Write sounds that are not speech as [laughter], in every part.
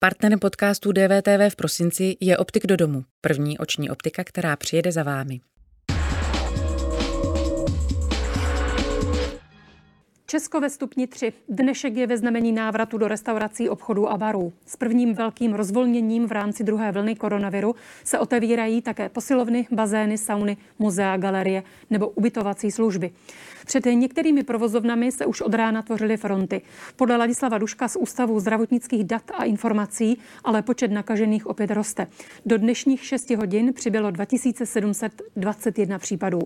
Partnerem podcastu DVTV v prosinci je Optik do domu, první oční optika, která přijede za vámi. Česko ve stupni 3. Dnešek je ve znamení návratu do restaurací, obchodů a barů. S prvním velkým rozvolněním v rámci druhé vlny koronaviru se otevírají také posilovny, bazény, sauny, muzea, galerie nebo ubytovací služby. Před některými provozovnami se už od rána tvořily fronty. Podle Ladislava Duška z Ústavu zdravotnických dat a informací ale počet nakažených opět roste. Do dnešních 6 hodin přibylo 2721 případů.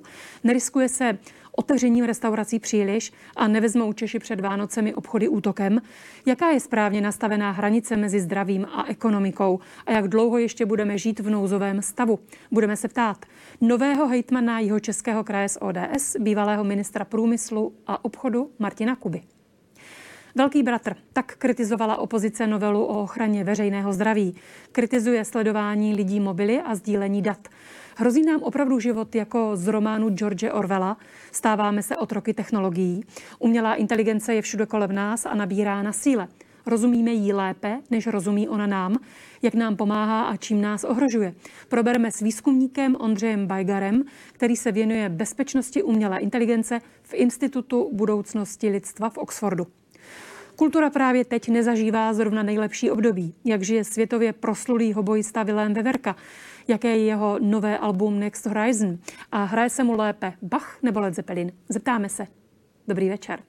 Neriskuje se otevřením restaurací příliš a nevezmou Češi před Vánocemi obchody útokem? Jaká je správně nastavená hranice mezi zdravím a ekonomikou? A jak dlouho ještě budeme žít v nouzovém stavu? Budeme se ptát nového hejtmana jeho českého kraje z ODS, bývalého ministra průmyslu a obchodu Martina Kuby. Velký bratr tak kritizovala opozice novelu o ochraně veřejného zdraví. Kritizuje sledování lidí mobily a sdílení dat. Hrozí nám opravdu život jako z románu George Orwella. Stáváme se otroky technologií. Umělá inteligence je všude kolem nás a nabírá na síle. Rozumíme jí lépe, než rozumí ona nám, jak nám pomáhá a čím nás ohrožuje. Probereme s výzkumníkem Ondřejem Bajgarem, který se věnuje bezpečnosti umělé inteligence v Institutu budoucnosti lidstva v Oxfordu. Kultura právě teď nezažívá zrovna nejlepší období. Jak žije světově proslulý hobojista Vilém Veverka? Jaké je jeho nové album Next Horizon? A hraje se mu lépe Bach nebo Led Zeppelin? Zeptáme se. Dobrý večer.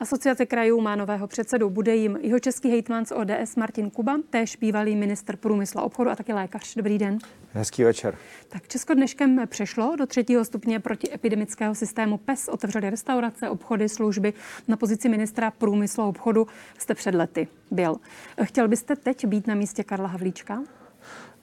Asociace krajů má nového předsedu. Bude jim jeho český hejtman z ODS Martin Kuba, též bývalý minister průmyslu a obchodu a taky lékař. Dobrý den. Hezký večer. Tak Česko dneškem přešlo do třetího stupně protiepidemického systému PES. Otevřeli restaurace, obchody, služby. Na pozici ministra průmyslu a obchodu jste před lety byl. Chtěl byste teď být na místě Karla Havlíčka?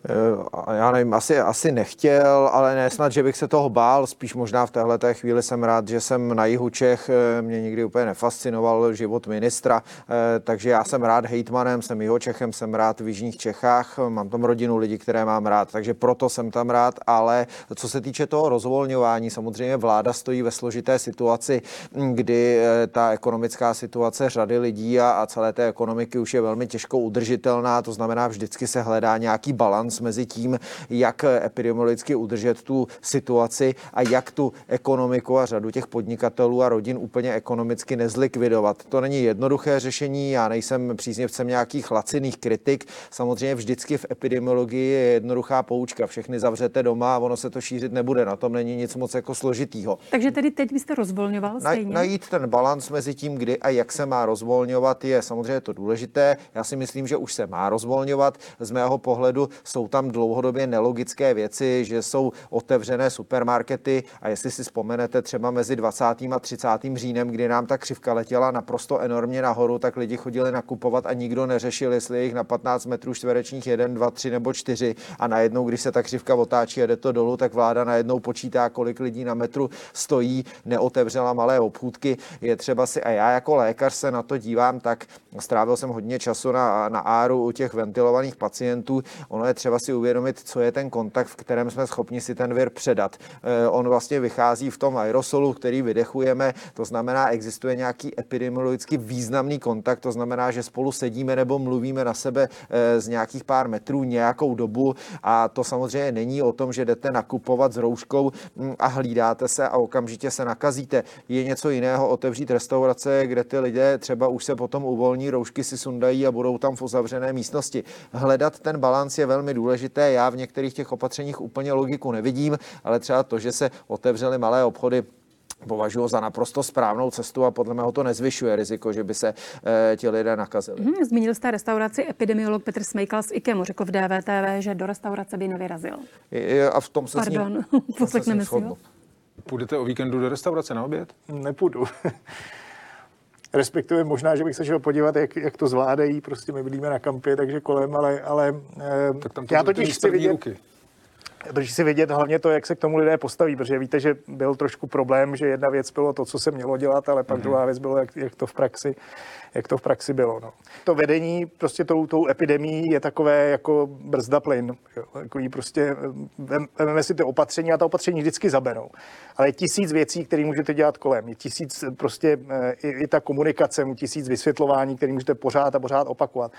Eh, já nevím, asi, asi nechtěl, ale ne snad, že bych se toho bál, spíš možná v téhle té chvíli jsem rád, že jsem na jihu Čech, eh, mě nikdy úplně nefascinoval život ministra, eh, takže já jsem rád hejtmanem, jsem jeho Čechem, jsem rád v jižních Čechách, mám tam rodinu lidí, které mám rád, takže proto jsem tam rád, ale co se týče toho rozvolňování, samozřejmě vláda stojí ve složité situaci, hm, kdy ta ekonomická situace řady lidí a, a celé té ekonomiky už je velmi těžko udržitelná, to znamená vždycky se hledá nějaký balans balans mezi tím, jak epidemiologicky udržet tu situaci a jak tu ekonomiku a řadu těch podnikatelů a rodin úplně ekonomicky nezlikvidovat. To není jednoduché řešení, já nejsem příznivcem nějakých laciných kritik. Samozřejmě vždycky v epidemiologii je jednoduchá poučka. Všechny zavřete doma a ono se to šířit nebude. Na tom není nic moc jako složitýho. Takže tedy teď byste rozvolňoval stejně? Najít ten balans mezi tím, kdy a jak se má rozvolňovat, je samozřejmě to důležité. Já si myslím, že už se má rozvolňovat. Z mého pohledu jsou tam dlouhodobě nelogické věci, že jsou otevřené supermarkety a jestli si vzpomenete třeba mezi 20. a 30. říjnem, kdy nám ta křivka letěla naprosto enormně nahoru, tak lidi chodili nakupovat a nikdo neřešil, jestli je jich na 15 metrů čtverečních 1, 2, 3 nebo 4 a najednou, když se ta křivka otáčí a jde to dolů, tak vláda najednou počítá, kolik lidí na metru stojí, neotevřela malé obchůdky. Je třeba si, a já jako lékař se na to dívám, tak strávil jsem hodně času na, na áru u těch ventilovaných pacientů. Ono je třeba třeba si uvědomit, co je ten kontakt, v kterém jsme schopni si ten vir předat. Eh, on vlastně vychází v tom aerosolu, který vydechujeme, to znamená, existuje nějaký epidemiologicky významný kontakt, to znamená, že spolu sedíme nebo mluvíme na sebe eh, z nějakých pár metrů nějakou dobu a to samozřejmě není o tom, že jdete nakupovat s rouškou hm, a hlídáte se a okamžitě se nakazíte. Je něco jiného otevřít restaurace, kde ty lidé třeba už se potom uvolní, roušky si sundají a budou tam v uzavřené místnosti. Hledat ten balans je velmi důležité. Já v některých těch opatřeních úplně logiku nevidím, ale třeba to, že se otevřely malé obchody, považuji za naprosto správnou cestu a podle mého to nezvyšuje riziko, že by se e, ti lidé nakazili. Hmm, zmínil jste restauraci epidemiolog Petr Smejkal z IKEMu, řekl v DVTV, že do restaurace by nevyrazil. Je, a v tom se Pardon, [laughs] poslechneme si ho. Půjdete o víkendu do restaurace na oběd? Nepůjdu. Respektive možná, že bych se šel podívat, jak, jak to zvládají, prostě my bydlíme na kampě, takže kolem, ale, ale tak tam já totiž chci vidět... Ruky. Protože si vidět hlavně to, jak se k tomu lidé postaví, protože víte, že byl trošku problém, že jedna věc bylo to, co se mělo dělat, ale pak mm-hmm. druhá věc bylo, jak, jak to v praxi jak to v praxi bylo. No. To vedení prostě tou, tou epidemí je takové jako brzda plyn. Jo. Takový prostě, vezmeme si ty opatření a ta opatření vždycky zaberou. Ale je tisíc věcí, které můžete dělat kolem. Je tisíc prostě eh, i, i ta komunikace, tisíc vysvětlování, které můžete pořád a pořád opakovat.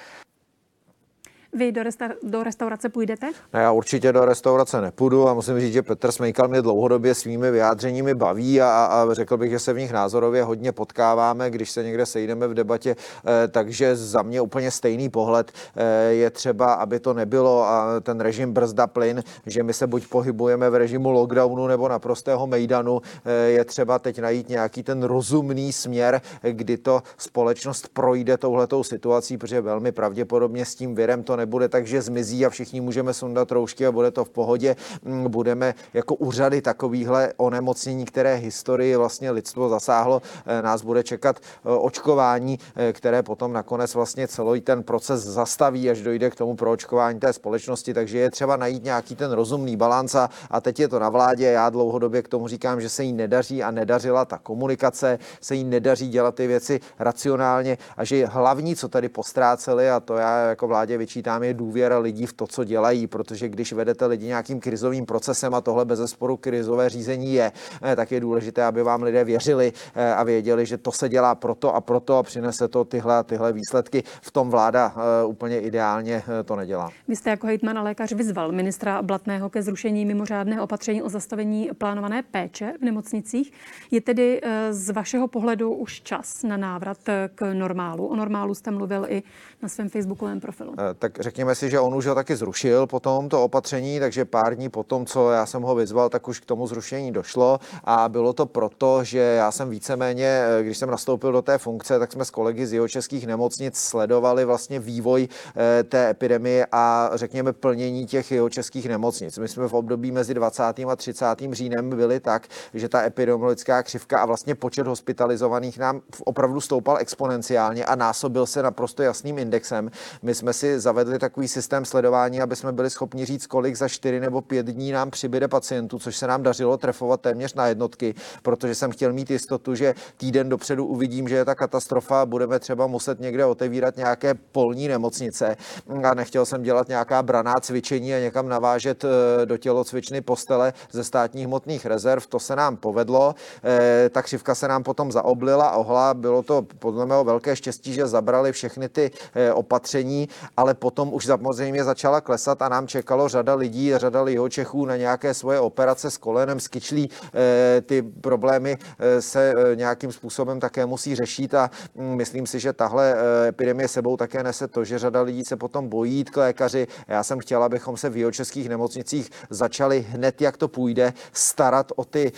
Vy do, resta- do restaurace půjdete? Ne, já určitě do restaurace nepůjdu a musím říct, že Petr Smejkal mě dlouhodobě svými vyjádřeními baví a, a řekl bych, že se v nich názorově hodně potkáváme, když se někde sejdeme v debatě, eh, takže za mě úplně stejný pohled eh, je třeba, aby to nebylo a ten režim brzda plyn, že my se buď pohybujeme v režimu lockdownu nebo naprostého mejdanu, eh, je třeba teď najít nějaký ten rozumný směr, kdy to společnost projde touhletou situací, protože velmi pravděpodobně s tím virem to nebude tak, že zmizí a všichni můžeme sundat roušky a bude to v pohodě. Mm, budeme jako úřady takovýhle onemocnění, které historii vlastně lidstvo zasáhlo, eh, nás bude čekat eh, očkování, eh, které potom nakonec vlastně celý ten proces zastaví, až dojde k tomu proočkování té společnosti. Takže je třeba najít nějaký ten rozumný balans a, a teď je to na vládě. Já dlouhodobě k tomu říkám, že se jí nedaří a nedařila ta komunikace, se jí nedaří dělat ty věci racionálně a že hlavní, co tady postráceli, a to já jako vládě vyčítám, počítám, je důvěra lidí v to, co dělají, protože když vedete lidi nějakým krizovým procesem a tohle bez zesporu krizové řízení je, eh, tak je důležité, aby vám lidé věřili eh, a věděli, že to se dělá proto a proto a přinese to tyhle, tyhle výsledky. V tom vláda eh, úplně ideálně to nedělá. Vy jste jako hejtman a lékař vyzval ministra Blatného ke zrušení mimořádného opatření o zastavení plánované péče v nemocnicích. Je tedy z vašeho pohledu už čas na návrat k normálu? O normálu jste mluvil i na svém facebookovém profilu. Tak řekněme si, že on už ho taky zrušil potom to opatření, takže pár dní potom, co já jsem ho vyzval, tak už k tomu zrušení došlo a bylo to proto, že já jsem víceméně, když jsem nastoupil do té funkce, tak jsme s kolegy z jeho českých nemocnic sledovali vlastně vývoj eh, té epidemie a řekněme plnění těch jeho českých nemocnic. My jsme v období mezi 20. a 30. říjnem byli tak, že ta epidemiologická křivka a vlastně počet hospitalizovaných nám opravdu stoupal exponenciálně a násobil se naprosto jasným indexem. My jsme si zavedli zavedli takový systém sledování, aby jsme byli schopni říct, kolik za čtyři nebo pět dní nám přibyde pacientů, což se nám dařilo trefovat téměř na jednotky, protože jsem chtěl mít jistotu, že týden dopředu uvidím, že je ta katastrofa, budeme třeba muset někde otevírat nějaké polní nemocnice a nechtěl jsem dělat nějaká braná cvičení a někam navážet eh, do tělocvičny postele ze státních hmotných rezerv. To se nám povedlo. Eh, ta křivka se nám potom zaoblila, ohla. Bylo to podle mého velké štěstí, že zabrali všechny ty eh, opatření, ale potom už samozřejmě začala klesat a nám čekalo řada lidí, řada Čechů na nějaké svoje operace s kolenem, s kyčlí. Eh, ty problémy eh, se eh, nějakým způsobem také musí řešit a mm, myslím si, že tahle epidemie sebou také nese to, že řada lidí se potom bojí jít k lékaři. Já jsem chtěl, abychom se v českých nemocnicích začali hned, jak to půjde, starat o ty,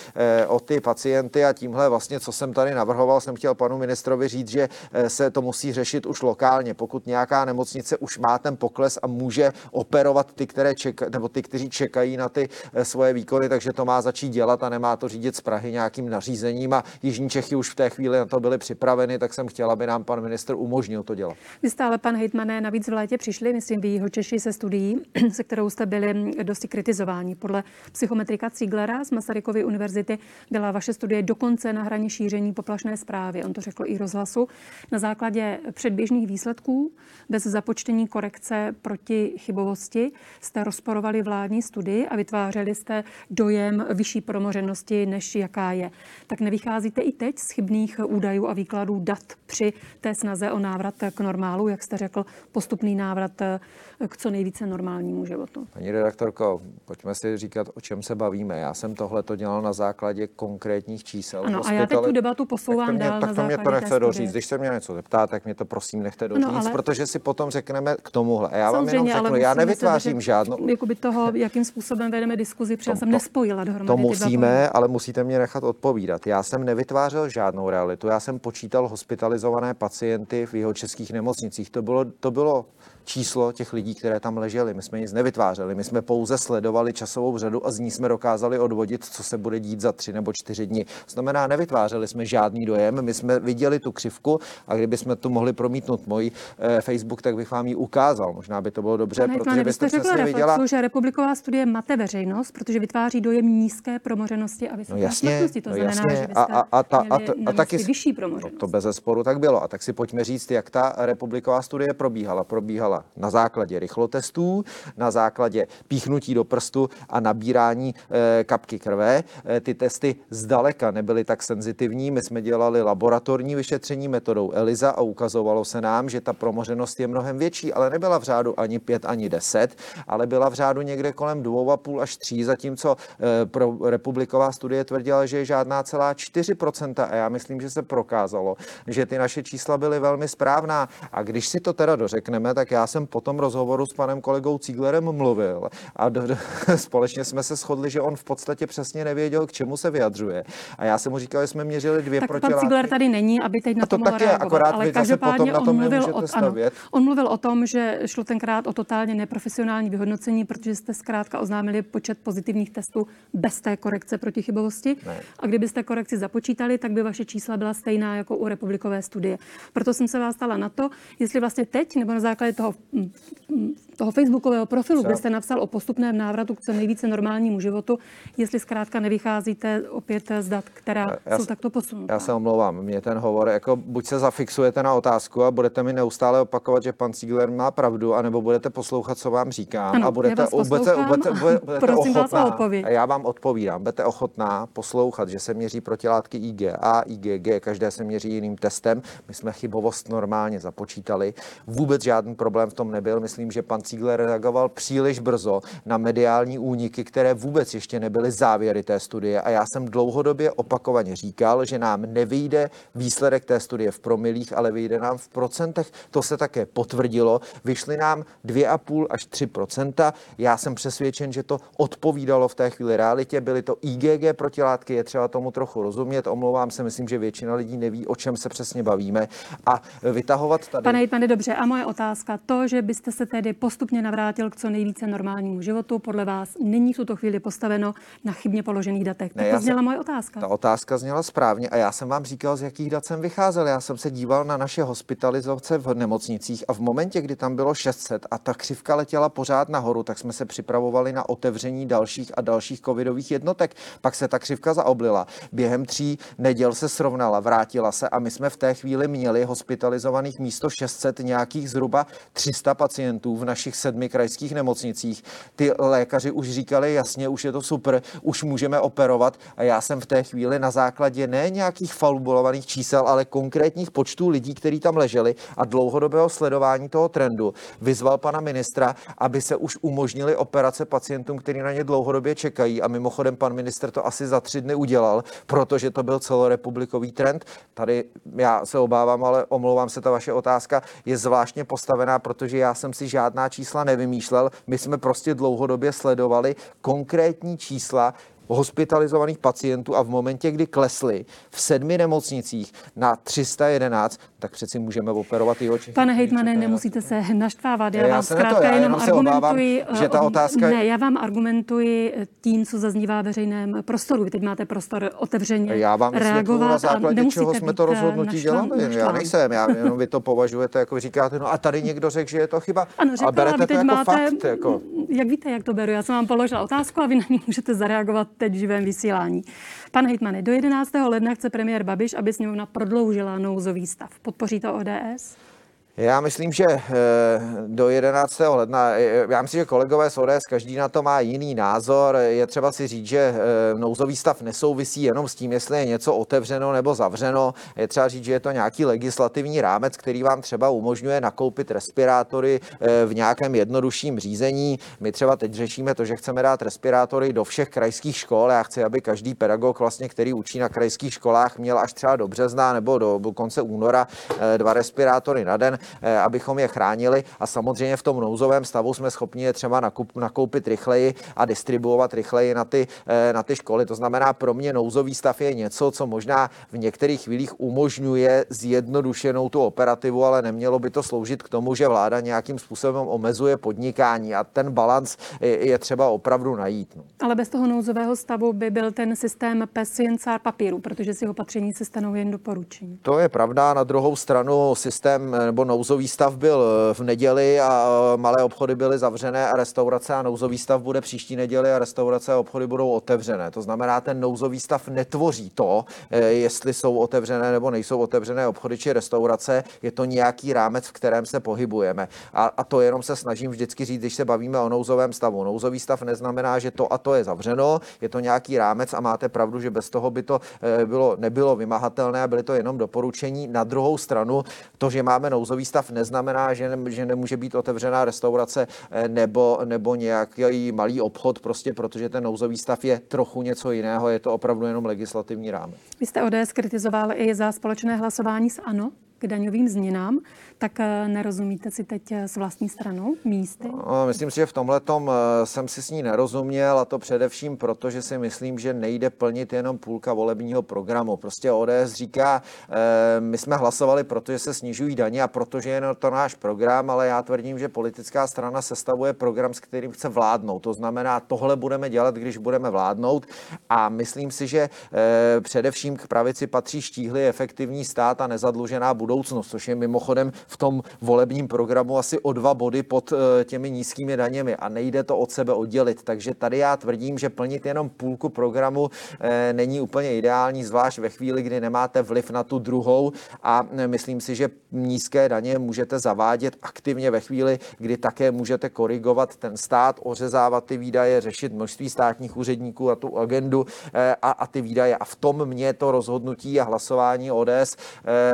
o ty pacienty a tímhle vlastně, co jsem tady navrhoval, jsem chtěl panu ministrovi říct, že se to musí řešit už lokálně. Pokud nějaká nemocnice už má ten pokles a může operovat ty, které čeka, nebo ty, kteří čekají na ty eh, svoje výkony, takže to má začít dělat a nemá to řídit z Prahy nějakým nařízením a Jižní Čechy už v té chvíli na to byly připraveny, tak jsem chtěla, aby nám pan minister umožnil to dělat. Vy stále, pan Hejtmané, navíc v létě přišli, myslím, vy jeho Češi se studií, [clears throat] se kterou jste byli dosti kritizováni. Podle psychometrika Cíglera z Masarykovy univerzity byla vaše studie dokonce na hraně šíření poplašné zprávy. On to řekl i rozhlasu. Na základě předběžných výsledků bez započtení korekce proti chybovosti jste rozporovali vládní studii a vytvářeli jste dojem vyšší promořenosti, než jaká je. Tak nevycházíte i teď z chybných údajů a výkladů dat při té snaze o návrat k normálu, jak jste řekl, postupný návrat k co nejvíce normálnímu životu. Paní redaktorko, pojďme si říkat, o čem se bavíme. Já jsem tohle to dělal na základě konkrétních čísel. Ano, a já teď tu debatu posouvám tak to mě, dál Tak to mě to nechte doříct. Když se mě něco zeptá, tak mě to prosím nechte doříct, no, ale... protože si potom řekneme k tomuhle. A já vám jenom řeknu, já nevytvářím žádnou... Jakoby toho, jakým způsobem vedeme diskuzi, protože jsem nespojila dohromady. To musíme, ale musíte mě nechat odpovídat. Já jsem nevytvářel žádnou realitu. Já jsem počítal hospitalizované pacienty v jeho českých nemocnicích. To bylo, to bylo číslo těch lidí, které tam leželi. My jsme nic nevytvářeli, my jsme pouze sledovali časovou řadu a z ní jsme dokázali odvodit, co se bude dít za tři nebo čtyři dny. To znamená, nevytvářeli jsme žádný dojem, my jsme viděli tu křivku a kdyby jsme tu mohli promítnout můj eh, Facebook, tak bych vám ji ukázal neukázal. Možná by to bylo dobře, Pane protože byste jste řekl přesně reflexu, viděla. že republiková studie mate veřejnost, protože vytváří dojem nízké promořenosti a vysoké No jasně, smrtnosti. To no znamená, jasně. že A, a, a, ta, a, ta, a taky vyšší no, promořenost. to bez zesporu tak bylo. A tak si pojďme říct, jak ta republiková studie probíhala. Probíhala na základě rychlotestů, na základě píchnutí do prstu a nabírání e, kapky krve. E, ty testy zdaleka nebyly tak senzitivní. My jsme dělali laboratorní vyšetření metodou ELISA a ukazovalo se nám, že ta promořenost je mnohem větší, ale nebyla v řádu ani 5, ani 10, ale byla v řádu někde kolem 2,5 až 3, zatímco e, pro republiková studie tvrdila, že je žádná celá 4%. A já myslím, že se prokázalo, že ty naše čísla byly velmi správná. A když si to teda dořekneme, tak já jsem po tom rozhovoru s panem kolegou Cíglerem mluvil a do, do, [laughs] společně jsme se shodli, že on v podstatě přesně nevěděl, k čemu se vyjadřuje. A já jsem mu říkal, že jsme měřili dvě Tak pan protilátky. Cigler tady není, aby teď na A to to mohl tak je, reagovat. akorát ale každopádně potom na tom on mluvil, o, ano, on mluvil o tom, že šlo tenkrát o totálně neprofesionální vyhodnocení, protože jste zkrátka oznámili počet pozitivních testů bez té korekce proti chybovosti. Ne. A kdybyste korekci započítali, tak by vaše čísla byla stejná jako u republikové studie. Proto jsem se vás stala na to, jestli vlastně teď nebo na základě toho, mm, mm, toho facebookového profilu, kde jste napsal o postupném návratu k co nejvíce normálnímu životu, jestli zkrátka nevycházíte opět z dat, která Já jsou se- takto posunutá. Já se omlouvám, mě ten hovor, jako buď se zafixujete na otázku a budete mi neustále opakovat, že pan Ziegler má pravdu, anebo budete poslouchat, co vám říkám Ano, a budete, já vás budete, budete, [laughs] budete, prosím vás ochotná, odpověď. a já vám odpovídám, budete ochotná poslouchat, že se měří protilátky IgA, IgG, každé se měří jiným testem, my jsme chybovost normálně započítali, vůbec žádný problém v tom nebyl, myslím, že pan Ziegler reagoval příliš brzo na mediální úniky, které vůbec ještě nebyly závěry té studie. A já jsem dlouhodobě opakovaně říkal, že nám nevyjde výsledek té studie v promilích, ale vyjde nám v procentech. To se také potvrdilo. Vyšly nám 2,5 až 3% Já jsem přesvědčen, že to odpovídalo v té chvíli realitě. Byly to IgG protilátky, je třeba tomu trochu rozumět. Omlouvám se, myslím, že většina lidí neví, o čem se přesně bavíme. A vytahovat tady. Pane Hejtmane, dobře. A moje otázka, to, že byste se tedy postupně navrátil k co nejvíce normálnímu životu, podle vás není v tuto chvíli postaveno na chybně položených datech. Ne, to zněla jsem- moje otázka. Ta otázka zněla správně a já jsem vám říkal, z jakých dat jsem vycházel. Já jsem se díval na naše hospitalizace v nemocnicích a v momentě, kdy tam bylo 600 a ta křivka letěla pořád nahoru, tak jsme se připravovali na otevření dalších a dalších covidových jednotek. Pak se ta křivka zaoblila. Během tří neděl se srovnala, vrátila se a my jsme v té chvíli měli hospitalizovaných místo 600 nějakých zhruba 300 pacientů v našich sedmi krajských nemocnicích. Ty lékaři už říkali, jasně, už je to super, už můžeme operovat a já jsem v té chvíli na základě ne nějakých falbulovaných čísel, ale konkrétních počtů lidí, kteří tam leželi a dlouhodobého sledování toho trendu, vyzval pana ministra, aby se už umožnili operace pacientům, kteří na ně dlouhodobě čekají a mimochodem pan minister to asi za tři dny udělal, protože to byl celorepublikový trend. Tady já se obávám, ale omlouvám se, ta vaše otázka je zvláštně postavená, protože já jsem si žádná čísla nevymýšlel. My jsme prostě dlouhodobě sledovali konkrétní čísla hospitalizovaných pacientů a v momentě, kdy klesly v sedmi nemocnicích na 311, tak přeci můžeme operovat i oči. Pane Hejtmane, nemusíte se naštvávat. Já, já vám ne to, zkrátka já jenom jenom se obávám, argumentuji. že ta eh, otázka- Ne, já vám argumentuji eh, tím, co zaznívá veřejném prostoru. Vy teď máte prostor otevřeně Já vám reagovat na a základě nemusíte čeho jsme to eh, rozhodnutí dělali. Já naštvan. nejsem, já jenom vy to považujete, jako říkáte, no a tady někdo řekl, že je to chyba. Ano, a řekla, berete vy to teď jako máte, fakt. Jako. jak víte, jak to beru? Já jsem vám položila otázku a vy na ní můžete zareagovat teď v živém vysílání. Pan Hejtmane, do 11. ledna chce premiér Babiš, aby sněmovna prodloužila nouzový stav. Podpoří to ODS? Já myslím, že eh, do 11. ledna, eh, já myslím, že kolegové z ODS, každý na to má jiný názor. Je třeba si říct, že eh, nouzový stav nesouvisí jenom s tím, jestli je něco otevřeno nebo zavřeno. Je třeba říct, že je to nějaký legislativní rámec, který vám třeba umožňuje nakoupit respirátory v nějakém jednodušším řízení. My třeba teď řešíme to, že chceme dát respirátory do všech krajských škol. Já chci, aby každý pedagog, vlastně, který učí na krajských školách, měl až třeba do března nebo do konce února dva respirátory na den. Eh, abychom je chránili a samozřejmě v tom nouzovém stavu jsme schopni je třeba nakup, nakoupit rychleji a distribuovat rychleji na ty, eh, na ty školy. To znamená, pro mě nouzový stav je něco, co možná v některých chvílích umožňuje zjednodušenou tu operativu, ale nemělo by to sloužit k tomu, že vláda nějakým způsobem omezuje podnikání a ten balans je, je třeba opravdu najít. No. Ale bez toho nouzového stavu by byl ten systém pes jen cár papíru, protože si opatření se stanou jen doporučení. To je pravda. Na druhou stranu systém nebo nouzový stav byl v neděli a malé obchody byly zavřené a restaurace a nouzový stav bude příští neděli a restaurace a obchody budou otevřené. To znamená, ten nouzový stav netvoří to, jestli jsou otevřené nebo nejsou otevřené obchody či restaurace. Je to nějaký rámec, v kterém se pohybujeme. A, a to jenom se snažím vždycky říct, když se bavíme o nouzovém stavu. Nouzový stav neznamená, že to a to je zavřeno, je to nějaký rámec a máte pravdu, že bez toho by to bylo, nebylo vymahatelné a byly to jenom doporučení. Na druhou stranu, to, že máme nouzový stav, neznamená, že, ne, že nemůže být otevřená restaurace eh, nebo, nebo nějaký malý obchod, prostě protože ten nouzový stav je trochu něco jiného, je to opravdu jenom legislativní rámec. Vy jste ODS kritizoval i za společné hlasování s ANO k daňovým změnám, tak eh, nerozumíte si teď eh, s vlastní stranou místy? No, myslím si, že v tomhle tom eh, jsem si s ní nerozuměl a to především proto, že si myslím, že nejde plnit jenom půlka volebního programu. Prostě ODS říká, my jsme hlasovali, protože se snižují daně a protože je to náš program, ale já tvrdím, že politická strana sestavuje program, s kterým chce vládnout. To znamená, tohle budeme dělat, když budeme vládnout a myslím si, že především k pravici patří štíhlý efektivní stát a nezadlužená budoucnost, což je mimochodem v tom volebním programu asi o dva body pod eh, těmi nízkými daněmi a nejde to od sebe oddělit. Takže tady já tvrdím, že plnit jenom půlku programu eh, není úplně ideální, zvlášť ve chvíli, kdy nemáte vliv na tu druhou a eh, myslím si, že nízké daně můžete zavádět aktivně ve chvíli, kdy také můžete korigovat ten stát, ořezávat ty výdaje, řešit množství státních úředníků a tu agendu a, a ty výdaje. A v tom mě to rozhodnutí a hlasování ODS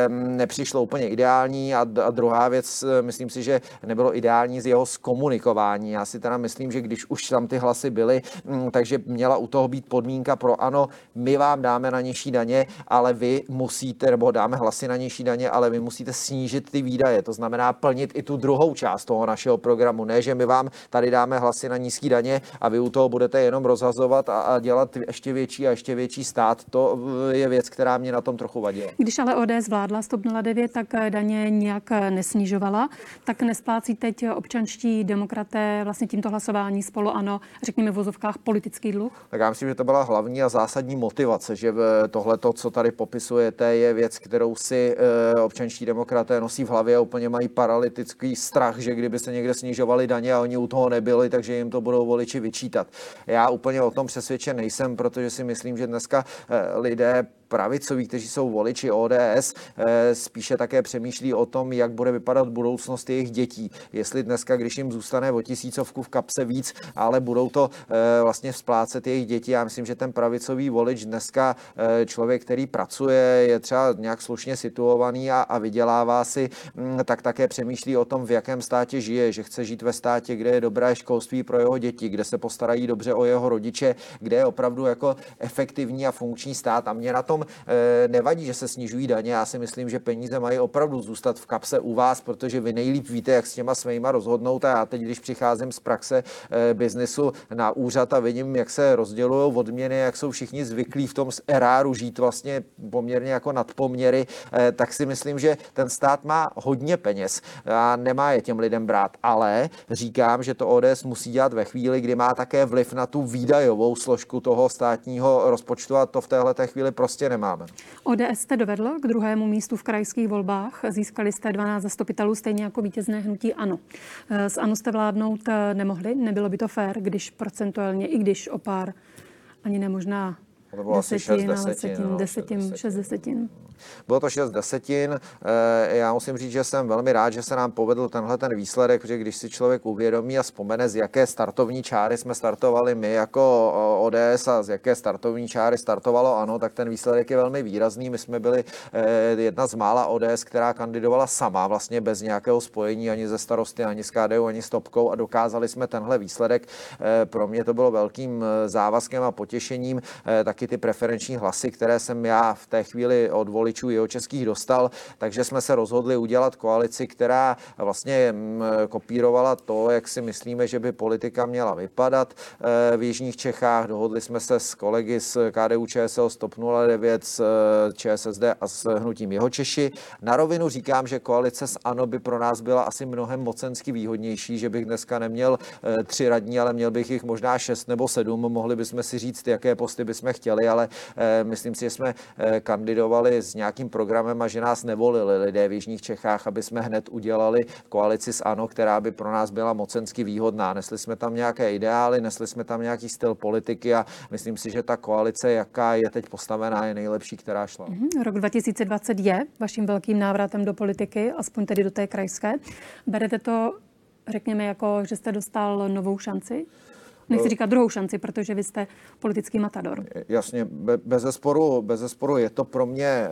nepřišlo nepřišlo úplně ideální a, a druhá věc, eh, myslím si, že nebylo ideální z jeho zkomunikování. Já si teda myslím, že když už tam ty hlasy byly, mm, takže měla u toho být podmínka pro ano, my vám dáme na nižší daně, ale vy musíte, nebo dáme hlasy na nižší daně, ale vy musíte snížit ty výdaje. To znamená plnit i tu druhou část toho našeho programu. Ne, že my vám tady dáme hlasy na nízké daně a vy u toho budete jenom rozhazovat a, a dělat ještě větší a ještě větší stát. To eh, je věc, která mě na tom trochu vadila. Když ale ODS vládla stop 09, tak daně nijak nesnižovala, tak nesplácí teď občanští demokraté vlastně tímto hlasování spolu ano, řekněme v vozovkách politický dluh? Tak já myslím, že to byla hlavní a zásadní motivace, že tohle, co tady popisujete, je věc, kterou si eh, občanští demokraté nosí v hlavě a úplně mají paralytický strach, že kdyby se někde snižovaly daně a oni u toho nebyli, takže jim to budou voliči vyčítat. Já úplně o tom přesvědčen nejsem, protože si myslím, že dneska eh, lidé pravicoví, kteří jsou voliči ODS, eh, spíše také přemýšlí o tom, jak bude vypadat budoucnost jejich dětí. Jestli dneska, když jim zůstane o tisícovku v kapse víc, ale budou to eh, vlastně splácet jejich děti. Já myslím, že ten pravicový volič dneska eh, člověk, který pracuje, je třeba nějak slušně situovaný a, a vydělává si, mm, tak také přemýšlí o tom, v jakém státě žije, že chce žít ve státě, kde je dobré školství pro jeho děti, kde se postarají dobře o jeho rodiče, kde je opravdu jako efektivní a funkční stát. A mě na tom Eh, nevadí, že se snižují daně. Já si myslím, že peníze mají opravdu zůstat v kapse u vás, protože vy nejlíp víte, jak s těma svýma rozhodnout. A já teď, když přicházím z praxe eh, biznesu na úřad a vidím, jak se rozdělují odměny, jak jsou všichni zvyklí v tom eráru žít vlastně poměrně jako nadpoměry, eh, tak si myslím, že ten stát má hodně peněz a nemá je těm lidem brát. Ale říkám, že to ODS musí dělat ve chvíli, kdy má také vliv na tu výdajovou složku toho státního rozpočtu a to v téhle chvíli prostě nemáme. ODS jste dovedl k druhému místu v krajských volbách. Získali jste 12 zastupitelů, stejně jako vítězné hnutí ANO. S ANO jste vládnout eh, nemohli, nebylo by to fér, když procentuálně, i když o pár, ani nemožná desetin, asi 6 desetin, desetin, no, desetin, 6 desetin. Bylo to 6 desetin. Eh, já musím říct, že jsem velmi rád, že se nám povedl tenhle ten výsledek, protože když si člověk uvědomí a vzpomene, z jaké startovní čáry jsme startovali my jako ODS a z jaké startovní čáry startovalo ANO, tak ten výsledek je velmi výrazný. My jsme byli eh, jedna z mála ODS, která kandidovala sama, vlastně bez nějakého spojení ani ze starosty, ani s KDU, ani s Topkou a dokázali jsme tenhle výsledek. Eh, pro mě to bylo velkým závazkem a potěšením. Taky ty preferenční hlasy, které jsem já v té chvíli od voličů jeho českých dostal, takže jsme se rozhodli udělat koalici, která vlastně mm, kopírovala to, jak si myslíme, že by politika měla vypadat eh, v Jižních Čechách. Dohodli jsme se s kolegy z KDU ČSL, Stop 09, s eh, ČSSD a s hnutím jeho Češi. Na rovinu říkám, že koalice s ANO by pro nás byla asi mnohem mocensky výhodnější, že bych dneska neměl eh, tři radní, ale měl bych jich možná šest nebo sedm. Mohli bychom si říct, jaké posty bychom chtěli, ale myslím si, že jsme kandidovali s nějakým programem a že nás nevolili lidé v Jižních Čechách, aby jsme hned udělali koalici s ANO, která by pro nás byla mocensky výhodná. Nesli jsme tam nějaké ideály, nesli jsme tam nějaký styl politiky a myslím si, že ta koalice, jaká je teď postavená, je nejlepší, která šla. Mm-hmm. Rok 2020 je vaším velkým návratem do politiky, aspoň tedy do té krajské. Berete to, řekněme, jako, že jste dostal novou šanci? Nechci říkat druhou šanci, protože vy jste politický matador. Jasně, bez zesporu, bez zesporu je to pro mě e,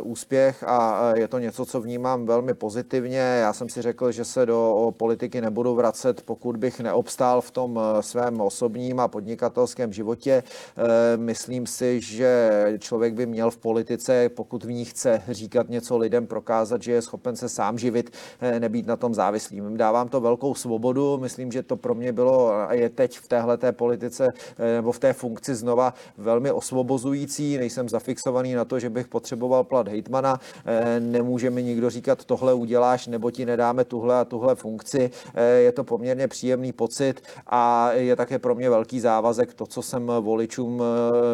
úspěch a je to něco, co vnímám velmi pozitivně. Já jsem si řekl, že se do politiky nebudu vracet, pokud bych neobstál v tom svém osobním a podnikatelském životě. E, myslím si, že člověk by měl v politice, pokud v ní chce říkat něco lidem, prokázat, že je schopen se sám živit, e, nebýt na tom závislým. Dávám to velkou svobodu, myslím, že to pro mě bylo a je teď v téhle té politice eh, nebo v té funkci znova velmi osvobozující. Nejsem zafixovaný na to, že bych potřeboval plat hejtmana. Eh, nemůže mi nikdo říkat, tohle uděláš, nebo ti nedáme tuhle a tuhle funkci. Eh, je to poměrně příjemný pocit a je také pro mě velký závazek to, co jsem voličům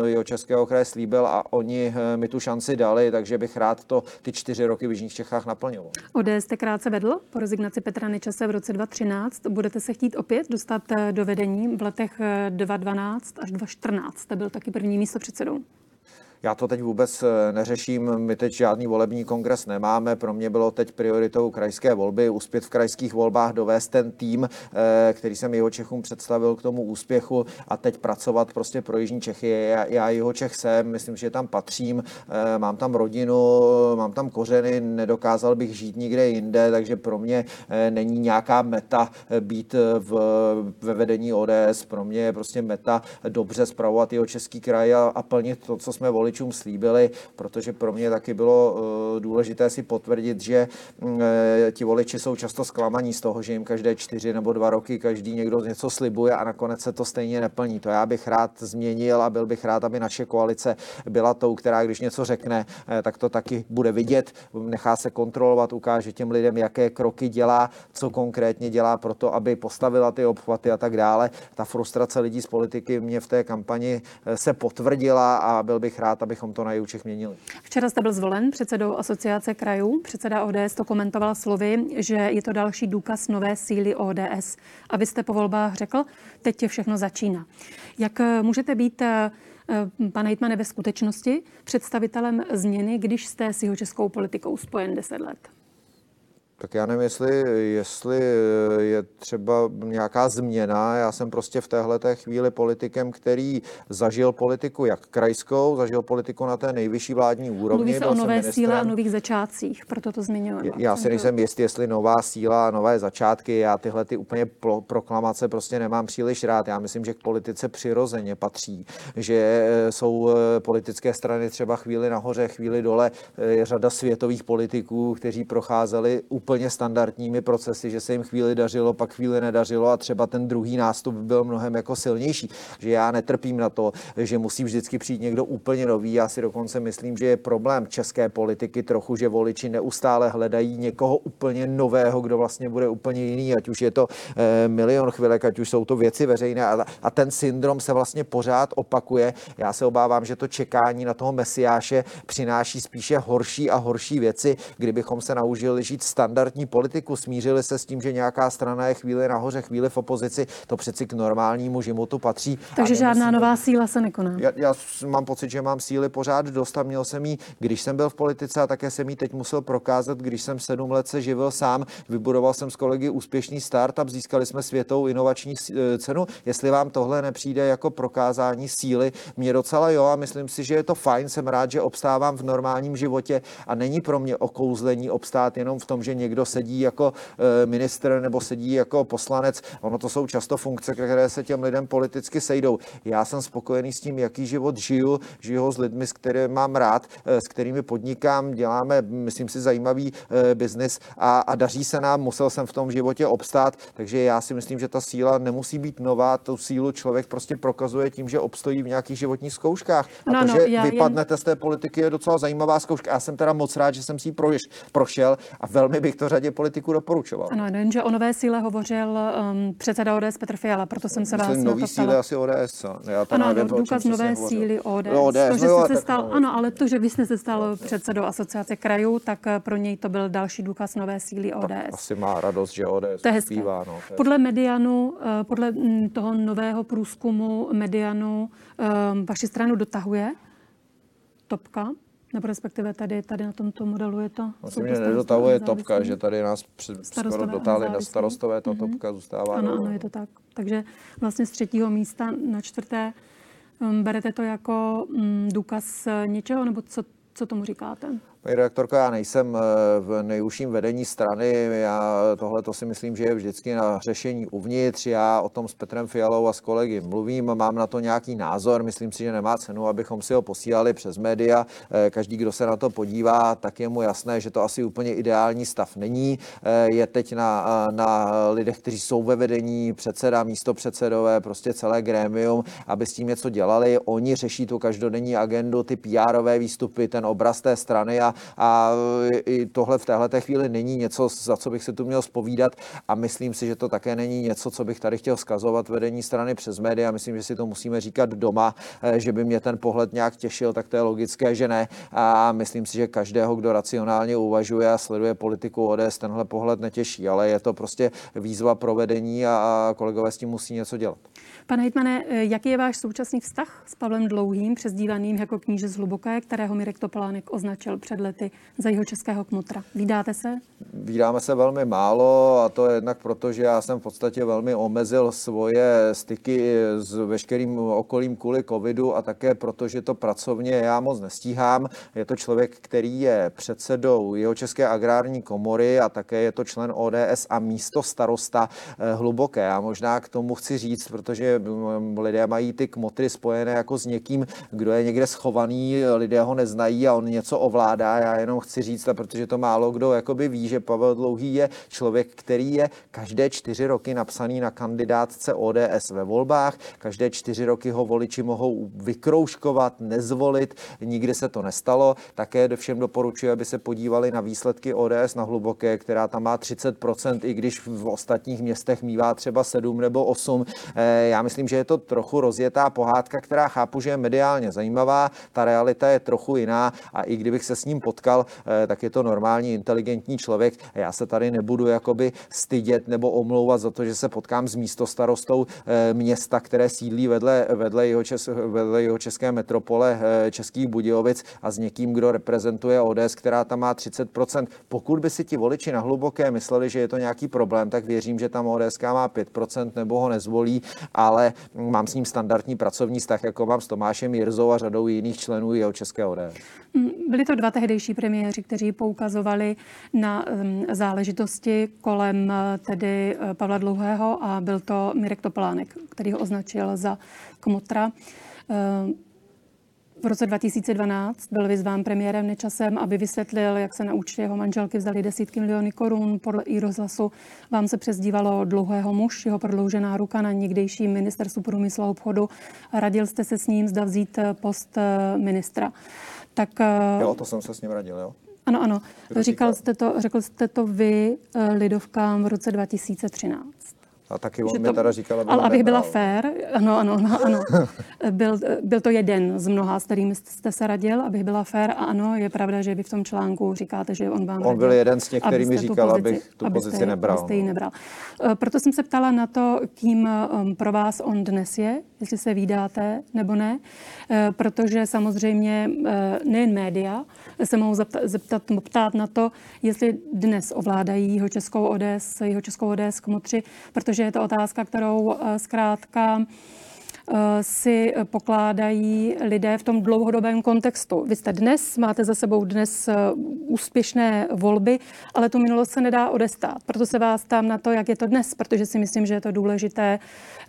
jeho Českého kraje slíbil a oni mi tu šanci dali, takže bych rád to ty čtyři roky v Jižních Čechách naplnil. ODS jste krátce vedl po rezignaci Petra Nečase v roce 2013. Budete se chtít opět dostat do vedení v letech 2012 eh, až 2014 jste byl taky první místo předsedou. Já to teď vůbec eh, neřeším, my teď žádný volební kongres nemáme, pro mě bylo teď prioritou krajské volby, uspět v krajských volbách, dovést ten tým, eh, který jsem jeho Čechům představil k tomu úspěchu a teď pracovat prostě pro Jižní Čechy. Já, já jeho Čech jsem, myslím, že tam patřím, eh, mám tam rodinu, mám tam kořeny, nedokázal bych žít nikde jinde, takže pro mě není nějaká meta být v, ve vedení ODS, pro mě je prostě meta dobře zpravovat jeho český kraj a, a plnit to, co jsme volili voličům slíbili, protože pro mě taky bylo eh, důležité si potvrdit, že mm, eh, ti voliči jsou často zklamaní z toho, že jim každé čtyři nebo dva roky každý někdo něco slibuje a nakonec se to stejně neplní. To já bych rád změnil a byl bych rád, aby naše koalice byla tou, která když něco řekne, eh, tak to taky bude vidět, nechá se kontrolovat, ukáže těm lidem, jaké kroky dělá, co konkrétně dělá pro to, aby postavila ty obchvaty a tak dále. Ta frustrace lidí z politiky mě v té kampani se potvrdila a byl bych rád, rád, abychom to na Jučech měnili. Včera jste byl zvolen předsedou asociace krajů. Předseda ODS to komentoval slovy, že je to další důkaz nové síly ODS. A vy jste po volbách řekl, teď je všechno začíná. Jak eh, můžete být eh, eh, pane Hitmane, ve skutečnosti představitelem změny, když jste s jeho českou politikou spojen 10 let? Tak já nevím, jestli, jestli je třeba nějaká změna. Já jsem prostě v téhle té chvíli politikem, který zažil politiku jak krajskou, zažil politiku na té nejvyšší vládní úrovni. Mluví se o nové síle a nových začátcích, proto to zmiňujeme. Já si nejsem jistý, jestli nová síla a nové začátky. Já tyhle ty úplně proklamace prostě nemám příliš rád. Já myslím, že k politice přirozeně patří, že eh, jsou eh, politické strany třeba chvíli nahoře, chvíli dole. Je řada světových politiků, kteří procházeli úplně standardními procesy, že se jim chvíli dařilo, pak chvíli nedařilo a třeba ten druhý nástup byl mnohem jako silnější. Že já netrpím na to, že musí vždycky přijít někdo úplně nový. Já si dokonce myslím, že je problém české politiky trochu, že voliči neustále hledají někoho úplně nového, kdo vlastně bude úplně jiný, ať už je to eh, milion chvilek, ať už jsou to věci veřejné a, a ten syndrom se vlastně pořád opakuje. Já se obávám, že to čekání na toho mesiáše přináší spíše horší a horší věci, kdybychom se naučili žít standard standardní politiku, smířili se s tím, že nějaká strana je chvíli nahoře, chvíli v opozici, to přeci k normálnímu životu patří. Takže žádná nová síla se nekoná. Já, já mám pocit, že mám síly pořád dost a měl jsem jí, když jsem byl v politice a také jsem jí teď musel prokázat, když jsem sedm let se živil sám, vybudoval jsem s kolegy úspěšný startup, získali jsme světovou inovační e, cenu. Jestli vám tohle nepřijde jako prokázání síly, mě docela jo a myslím si, že je to fajn, jsem rád, že obstávám v normálním životě a není pro mě okouzlení obstát jenom v tom, že někdo sedí jako eh, ministr nebo sedí jako poslanec. Ono to jsou často funkce, které se těm lidem politicky sejdou. Já jsem spokojený s tím, jaký život žiju, žiju ho s lidmi, s kterými mám rád, eh, s kterými podnikám, děláme, myslím si, zajímavý eh, biznis a, a daří se nám, musel jsem v tom životě obstát, takže já si myslím, že ta síla nemusí být nová, tu sílu člověk prostě prokazuje tím, že obstojí v nějakých životních zkouškách. A no, to, no, že já vypadnete jen... z té politiky, je docela zajímavá zkouška. Já jsem teda moc rád, že jsem si ji prošel a velmi bych to řadě politiků doporučoval. Ano, jenže o nové síle hovořil um, předseda ODS Petr Fiala, proto jsem se vás na nový to síly ptala. asi ODS. Já to Ano, nevím, důkaz nové síly ODS. No, ODS, to, že no jo, jste se tak stal, no. ano, ale to, že vy jste se stal předsedou asociace krajů, tak eh, pro něj to byl další důkaz nové síly ODS. Asi má radost, že ODS To zpívá. No, to je- Podle Medianu, eh, podle mm, toho nového průzkumu Medianu, eh, vaši stranu dotahuje topka, nebo respektive tady, tady na tomto modelu je to. starostové nedotahuje nezávislí. topka, že tady nás před, skoro dotáhli na starostové, ta topka zůstává. Ano, dole. ano, je to tak. Takže vlastně z třetího místa na čtvrté um, berete to jako um, důkaz eh, něčeho, nebo co, co tomu říkáte? Paní redaktorko, já nejsem eh, v nejužším vedení strany, já tohle to si myslím, že je vždycky na řešení uvnitř. Já o tom s Petrem Fialou a s kolegy mluvím, mám na to nějaký názor, myslím si, že nemá cenu, abychom si ho posílali přes média. Eh, Každý, kdo se na to podívá, tak je mu jasné, že to asi úplně ideální stav není. Eh, Je teď na, na lidech, kteří jsou ve vedení, předseda, místo předsedové, prostě celé grémium, aby s tím něco dělali. Oni řeší tu každodenní agendu, ty PR výstupy, ten obraz té strany a, i tohle v téhle chvíli není něco, za co bych se tu měl spovídat a myslím si, že to také není něco, co bych tady chtěl skazovat vedení strany přes média. Myslím, že si to musíme říkat doma, eh, že by mě ten pohled nějak těšil, tak to je logické, že ne. A myslím si, že každého, kdo racionálně uvažuje a sleduje politiku ODS, tenhle pohled netěší, ale je to prostě výzva pro vedení a a kolegové s tím musí něco dělat. Pane hejtmane, eh, jaký je váš současný vztah s Pavlem Dlouhým, přezdívaným jako kníže z Hluboké, kterého Mirek Topolánek označil před lety za jeho českého kmotra? Vídáte se? Vídáme se velmi málo a to je jednak proto, že já jsem v podstatě velmi omezil svoje styky s veškerým okolím kvůli covidu a také proto, že to pracovně já moc nestíhám. Je to člověk, který je předsedou jeho České agrární komory a také je to člen ODS a místo starosta eh, hluboké. A možná k tomu chci říct, protože lidé mají ty kmotry spojené jako s někým, kdo je někde schovaný, lidé ho neznají a on něco ovládá. Já jenom chci říct, protože to málo kdo jakoby ví, že Pavel Dlouhý je člověk, který je každé čtyři roky napsaný na kandidátce ODS ve volbách. Každé čtyři roky ho voliči mohou vykrouškovat, nezvolit. Nikdy se to nestalo. Také všem doporučuji, aby se podívali na výsledky ODS na Hluboké, která tam má 30%, i když v ostatních městech mívá třeba 7 nebo 8. Eh, Já že je to trochu rozjetá pohádka, která chápu, že je mediálně zajímavá. Ta realita je trochu jiná a i kdybych se s ním potkal, eh, tak je to normální, inteligentní člověk. Já se tady nebudu jakoby stydět nebo omlouvat za to, že se potkám s místostarostou eh, města, které sídlí vedle, vedle, jeho, čes, vedle jeho české metropole eh, Českých Budějovic a s někým, kdo reprezentuje ODS, která tam má 30%. Pokud by si ti voliči na hluboké mysleli, že je to nějaký problém, tak věřím, že tam ODS má 5% nebo ho nezvolí, ale mám s ním standardní pracovní vztah, jako mám s Tomášem Jirzou a řadou jiných členů jeho české ODS. Byli to dva tehdejší premiéři, kteří poukazovali na um, záležitosti kolem eh, tedy eh, Pavla Dlouhého a byl to Mirek Topolánek, který ho označil za kmotra. V roce 2012 byl vyzván premiérem Nečasem, aby vysvětlil, jak se na účtě jeho manželky vzali desítky miliony korun. Podle i rozhlasu vám se přezdívalo dlouhého muž, jeho prodloužená ruka na někdejším ministerstvu průmyslu a obchodu. Radil jste se s ním, zda vzít eh, post eh, ministra. Tak eh, Jo, to jsem se s ním radil, jo. ano, ano. Kdo Říkal jste to, řekl jste to vy lidovkám v roce 2013. A taky on mi teda říkal, aby ale abych byla fér, ano, ano, ano, ano. [laughs] Byl, byl to jeden z mnoha, s kterými jste se radil, abych byla fér. A ano, je pravda, že vy v tom článku říkáte, že on vám On radil, byl jeden z těch, který mi říkal, pozici- abych tu abyste- pozici nebral, Abyste ji no. nebral. Eh, Proto jsem se ptala na to, kým um, pro vás on dnes je, jestli se vydáte nebo ne, Eh, protože samozřejmě eh, nejen média se mohou zeptat, zeptat, ptát na to, jestli dnes ovládají jeho českou ODS, jeho českou ODS kmotři, protože je to otázka, kterou eh, zkrátka eh, si pokládají lidé v tom dlouhodobém kontextu. Vy jste dnes, máte za sebou dnes eh, úspěšné volby, ale tu minulost se nedá odestát. Proto se vás tam na to, jak je to dnes, protože si myslím, že je to důležité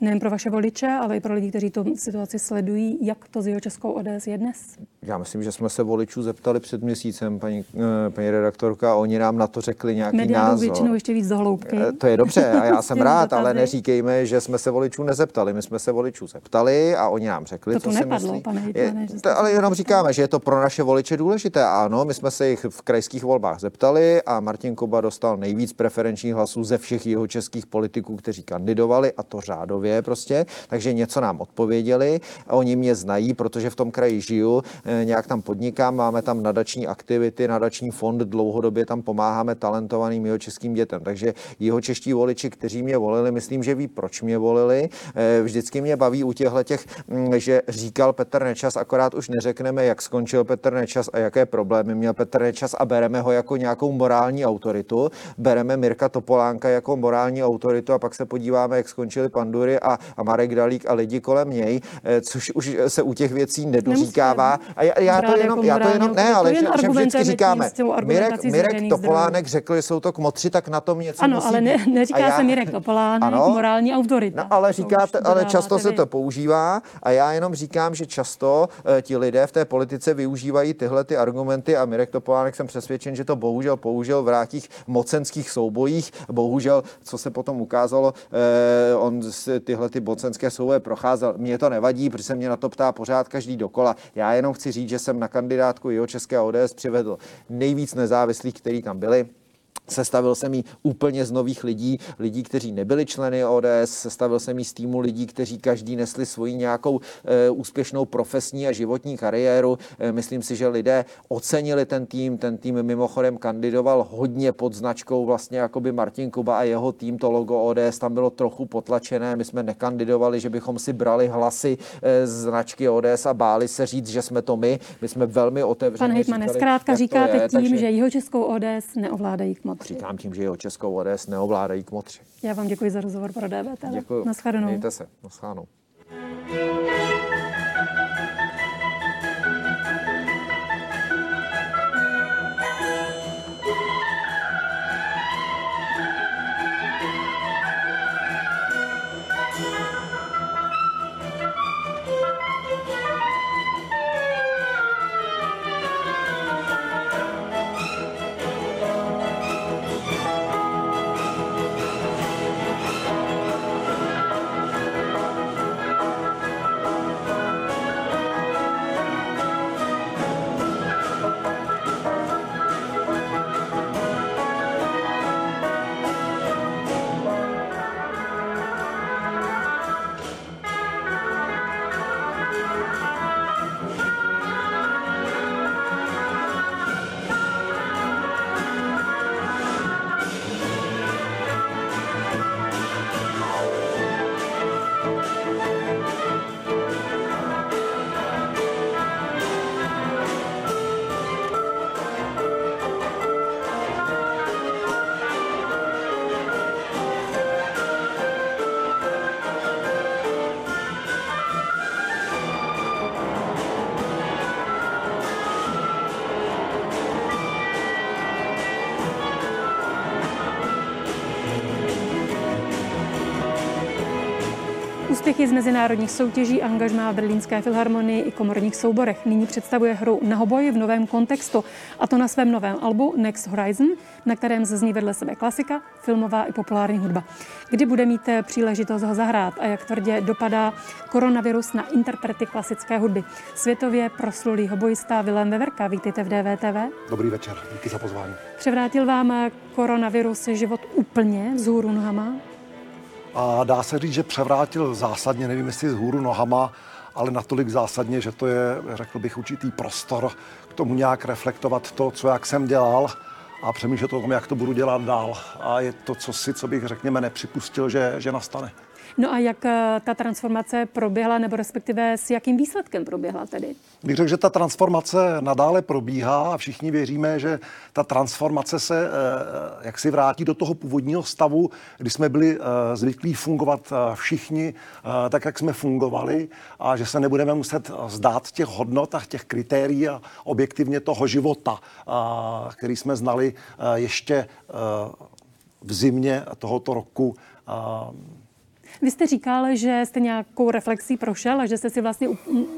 nejen pro vaše voliče, ale i pro lidi, kteří tu situaci sledují, jak to s jeho českou ODS je dnes. Já myslím, že jsme se voličů zeptali před měsícem, paní, eh, paní redaktorka, a oni nám na to řekli nějaký Mediálu názor. většinou ještě víc do hloubky. Eh, To je dobře a já jsem [laughs] rád, ale neříkejme, že jsme se voličů nezeptali. My jsme se voličů zeptali a oni nám řekli, To co tu si nepadlo, myslí. pane Je- hejtmane, že jste to, ale jenom říkáme, že je to pro naše voliče důležité. Ano, my jsme se jich v krajských volbách zeptali a Martin Kuba dostal nejvíc preferenčních hlasů ze všech jeho českých politiků, kteří kandidovali a to řádově prostě. Takže něco nám odpověděli. Oni mě znají, protože v tom kraji žiju, eh, nějak tam podnikám, máme tam nadační aktivity, nadační fond, dlouhodobě tam pomáháme talentovaným jeho českým dětem. Takže jeho čeští voliči, kteří mě volili, myslím, že ví, proč mě volili. Eh, Vždycky mě baví u těchto těch, mm, že říkal Petr Nečas, akorát už neřekneme, jak skončil Petr Nečas a jaké problémy měl Petr Nečas a bereme ho jako nějakou morální autoritu. Bereme Mirka Topolánka jako morální autoritu a pak se podíváme, jak skončili Pandury a, a Marek Dalík a lidi kolem něj, eh, což už se u těch věcí nedoříkává. A já, já to jenom, jako já to jenom, ne, ale že, že vždycky říkáme, Mirek, Mirek Topolánek řekl, že jsou to kmotři, tak na tom něco Ano, musí ale ne, neříká já- se Mirek Topolánek, Ano. morální autorita. No, ale říkáte, ale často se to používá a já jenom říkám, že často eh, ti lidé v té politice využívají tyhle ty argumenty a Mirek Topolánek jsem přesvědčen, že to bohužel použil v vrátích mocenských soubojích. Bohužel, co se potom ukázalo, eh, on tyhle ty mocenské souboje procházel. Mně to nevadí, protože se mě na to ptá pořád každý dokola. Já jenom chci říct, že jsem na kandidátku jeho české ODS přivedl nejvíc nezávislých, který tam byli. Sestavil jsem ji úplně z nových lidí, lidí, kteří nebyli členy ODS, sestavil jsem ji z týmu lidí, kteří každý nesli svoji nějakou e, úspěšnou profesní a životní kariéru. E, myslím si, že lidé ocenili ten tým, ten tým mimochodem kandidoval hodně pod značkou vlastně jakoby Martin Kuba a jeho tým, to logo ODS tam bylo trochu potlačené, my jsme nekandidovali, že bychom si brali hlasy e, z značky ODS a báli se říct, že jsme to my. My jsme velmi otevřeně Pane hejtmane, zkrátka říkáte je, tím, takže- že jeho českou ODS neovládají kmotři. Říkám tím, že jeho českou ODS neovládají kmotři. Já vám děkuji za rozhovor pro DVTV. Děkuji. Naschledanou. Mějte se. Naschledanou. Úspěchy z mezinárodních soutěží angažmá v Berlínské filharmonii i komorních souborech. Nyní představuje hru na hoboji v novém kontextu, a to na svém novém albu Next Horizon, na kterém zazní vedle sebe klasika, filmová i populární hudba. Kdy bude mít eh, příležitost ho zahrát a jak tvrdě dopadá koronavirus na interprety klasické hudby. Světově proslulý hobojista Vilém Veverka, vítejte v DVTV. Dobrý večer, díky za pozvání. Převrátil vám eh, koronavirus život úplně vzhůru nohama? A dá se říct, že převrátil zásadně, nevím jestli z hůru nohama, ale natolik zásadně, že to je, řekl bych, určitý prostor k tomu nějak reflektovat to, co jak jsem dělal a přemýšlet o tom, jak to budu dělat dál. A je to, co si, co bych, řekněme, nepřipustil, že, že nastane. No a jak eh, ta transformace proběhla, nebo respektive s jakým výsledkem proběhla tedy? Bych řekl, že ta transformace nadále probíhá a všichni věříme, že ta transformace se eh, jak si vrátí do toho původního stavu, kdy jsme byli eh, zvyklí fungovat eh, všichni eh, tak, jak jsme fungovali a že se nebudeme muset zdát těch hodnot a těch kritérií a objektivně toho života, který jsme znali eh, ještě eh, v zimě tohoto roku. Vy jste říkal, že jste nějakou reflexí prošel a že jste si vlastně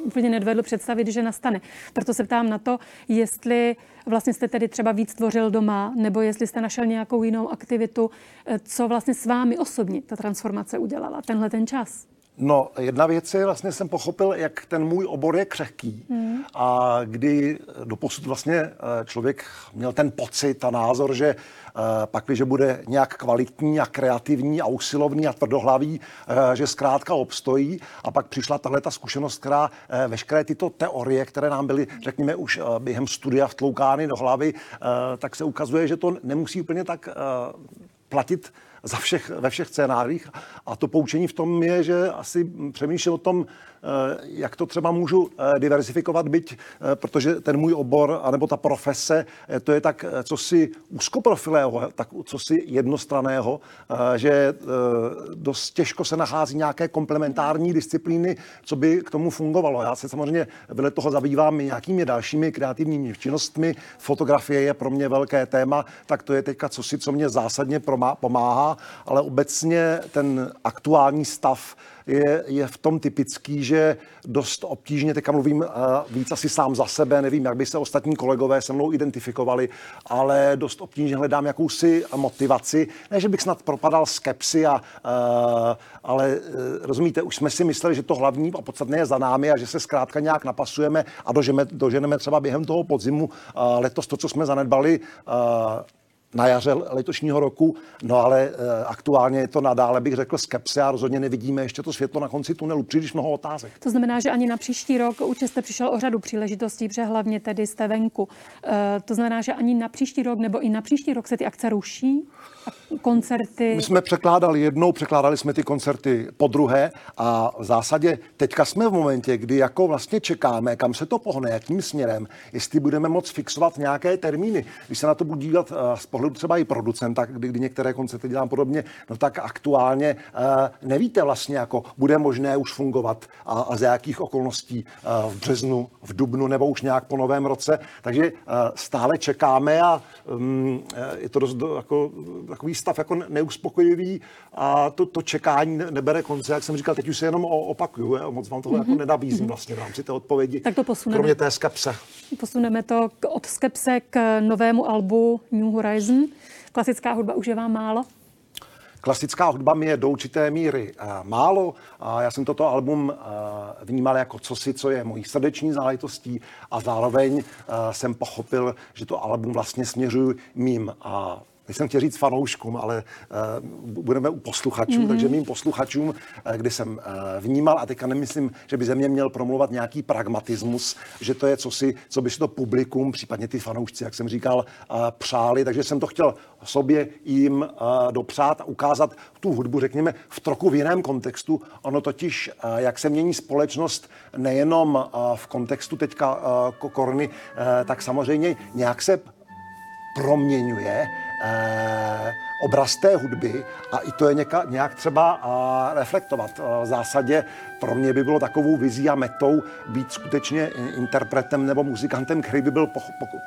úplně nedvedl představit, že nastane. Proto se ptám na to, jestli vlastně jste tedy třeba víc tvořil doma, nebo jestli jste našel nějakou jinou aktivitu, eh, co vlastně s vámi osobně ta transformace udělala, tenhle ten čas. No, jedna věc je, vlastně jsem pochopil, jak ten můj obor je křehký hmm. a kdy doposud vlastně eh, člověk měl ten pocit a názor, že eh, pak, když bude nějak kvalitní a kreativní a usilovný a tvrdohlavý, eh, že zkrátka obstojí a pak přišla tahle ta zkušenost, která veškeré tyto teorie, které nám byly, řekněme, už během studia vtloukány do hlavy, tak se ukazuje, že to nemusí úplně tak platit za všech, ve všech scénářích. A to poučení v tom je, že asi přemýšlím o tom, jak to třeba můžu eh, diversifikovat, byť, eh, protože ten můj obor, anebo ta profese, to je tak co si úzkoprofilého, tak co si jednostraného, že dost těžko se nachází nějaké komplementární disciplíny, co by k tomu fungovalo. Já se samozřejmě vedle toho zabývám i nějakými dalšími kreativními činnostmi. Fotografie je pro mě velké téma, tak to je teďka co si, co mě zásadně pomáhá, ale obecně ten aktuální stav je, je v tom typický, že dost obtížně, teďka mluvím víc asi sám za sebe, nevím, jak by se ostatní kolegové se mnou identifikovali, ale dost obtížně hledám jakousi motivaci. Ne, že bych snad propadal skepsy, a, uh, ale uh, rozumíte, už jsme si mysleli, že to hlavní a podstatné je za námi a že se zkrátka nějak napasujeme a dožeme, doženeme třeba během toho podzimu letos to, co jsme zanedbali, uh, na jaře letošního roku, no ale e, aktuálně je to nadále, bych řekl, skepse a rozhodně nevidíme ještě to světlo na konci tunelu, příliš mnoho otázek. To znamená, že ani na příští rok určitě jste přišel o řadu příležitostí, protože hlavně tedy jste venku. E, to znamená, že ani na příští rok nebo i na příští rok se ty akce ruší? Koncerty? My jsme překládali jednou, překládali jsme ty koncerty po druhé a v zásadě teďka jsme v momentě, kdy jako vlastně čekáme, kam se to pohne, jakým směrem, jestli budeme moc fixovat nějaké termíny. Když se na to budu dívat uh, z pohledu třeba i producenta, kdy, kdy některé koncerty dělám podobně, no tak aktuálně uh, nevíte vlastně, jako bude možné už fungovat a, a za jakých okolností uh, v březnu, v dubnu nebo už nějak po novém roce. Takže stále čekáme a um, je to dost jako takový stav jako neuspokojivý a to, to čekání nebere konce. Jak jsem říkal, teď už se jenom opakuju, je, moc vám toho mm-hmm. jako mhm. nenabízím mm-hmm. vlastně v rámci té odpovědi. Tak to posuneme. Kromě té skepse. Posuneme to k, od skepse k novému albu New Horizon. Klasická hudba už je vám málo? Klasická hudba mi je do určité míry uh, málo. A já jsem toto album uh, vnímal jako cosi, co je mojí srdeční záležitostí a zároveň uh, jsem pochopil, že to album vlastně směřuji mým uh, jsem chtěl říct fanouškům, ale uh, budeme u posluchačů, mm-hmm. takže mým posluchačům, uh, kdy jsem uh, vnímal, a teďka nemyslím, že by ze mě měl promluvat nějaký pragmatismus, že to je cosi, co by si to publikum, případně ty fanoušci, jak jsem říkal, uh, přáli, takže jsem to chtěl sobě jim uh, dopřát a ukázat tu hudbu, řekněme, v trochu v jiném kontextu. Ono totiž, uh, jak se mění společnost, nejenom uh, v kontextu teďka uh, korony, uh, tak samozřejmě nějak se proměňuje eh, obraz té hudby a i to je něka, nějak třeba eh, reflektovat. Eh, v zásadě pro mě by bylo takovou vizí a metou být skutečně interpretem nebo muzikantem, který by byl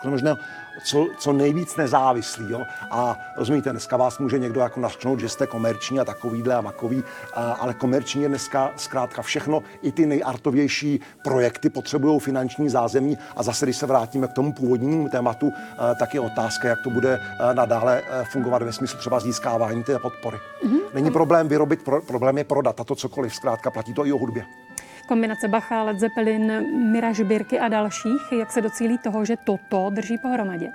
možná co, co nejvíc nezávislý. Jo? A rozumíte, dneska vás může někdo jako našknout, že jste komerční a takovýhle a makový, a, ale komerční je dneska zkrátka všechno. I ty nejartovější projekty potřebují finanční zázemí a zase, když se vrátíme k tomu původnímu tématu, tak je otázka, jak to bude nadále fungovat ve smyslu třeba získávání té podpory. Mm-hmm. Není problém vyrobit, pro, problém je prodat a to cokoliv, zkrátka platí to i o hudbě. Kombinace Bacha, Led Zeppelin, Mira Žbírky a dalších. Jak se docílí toho, že toto drží pohromadě?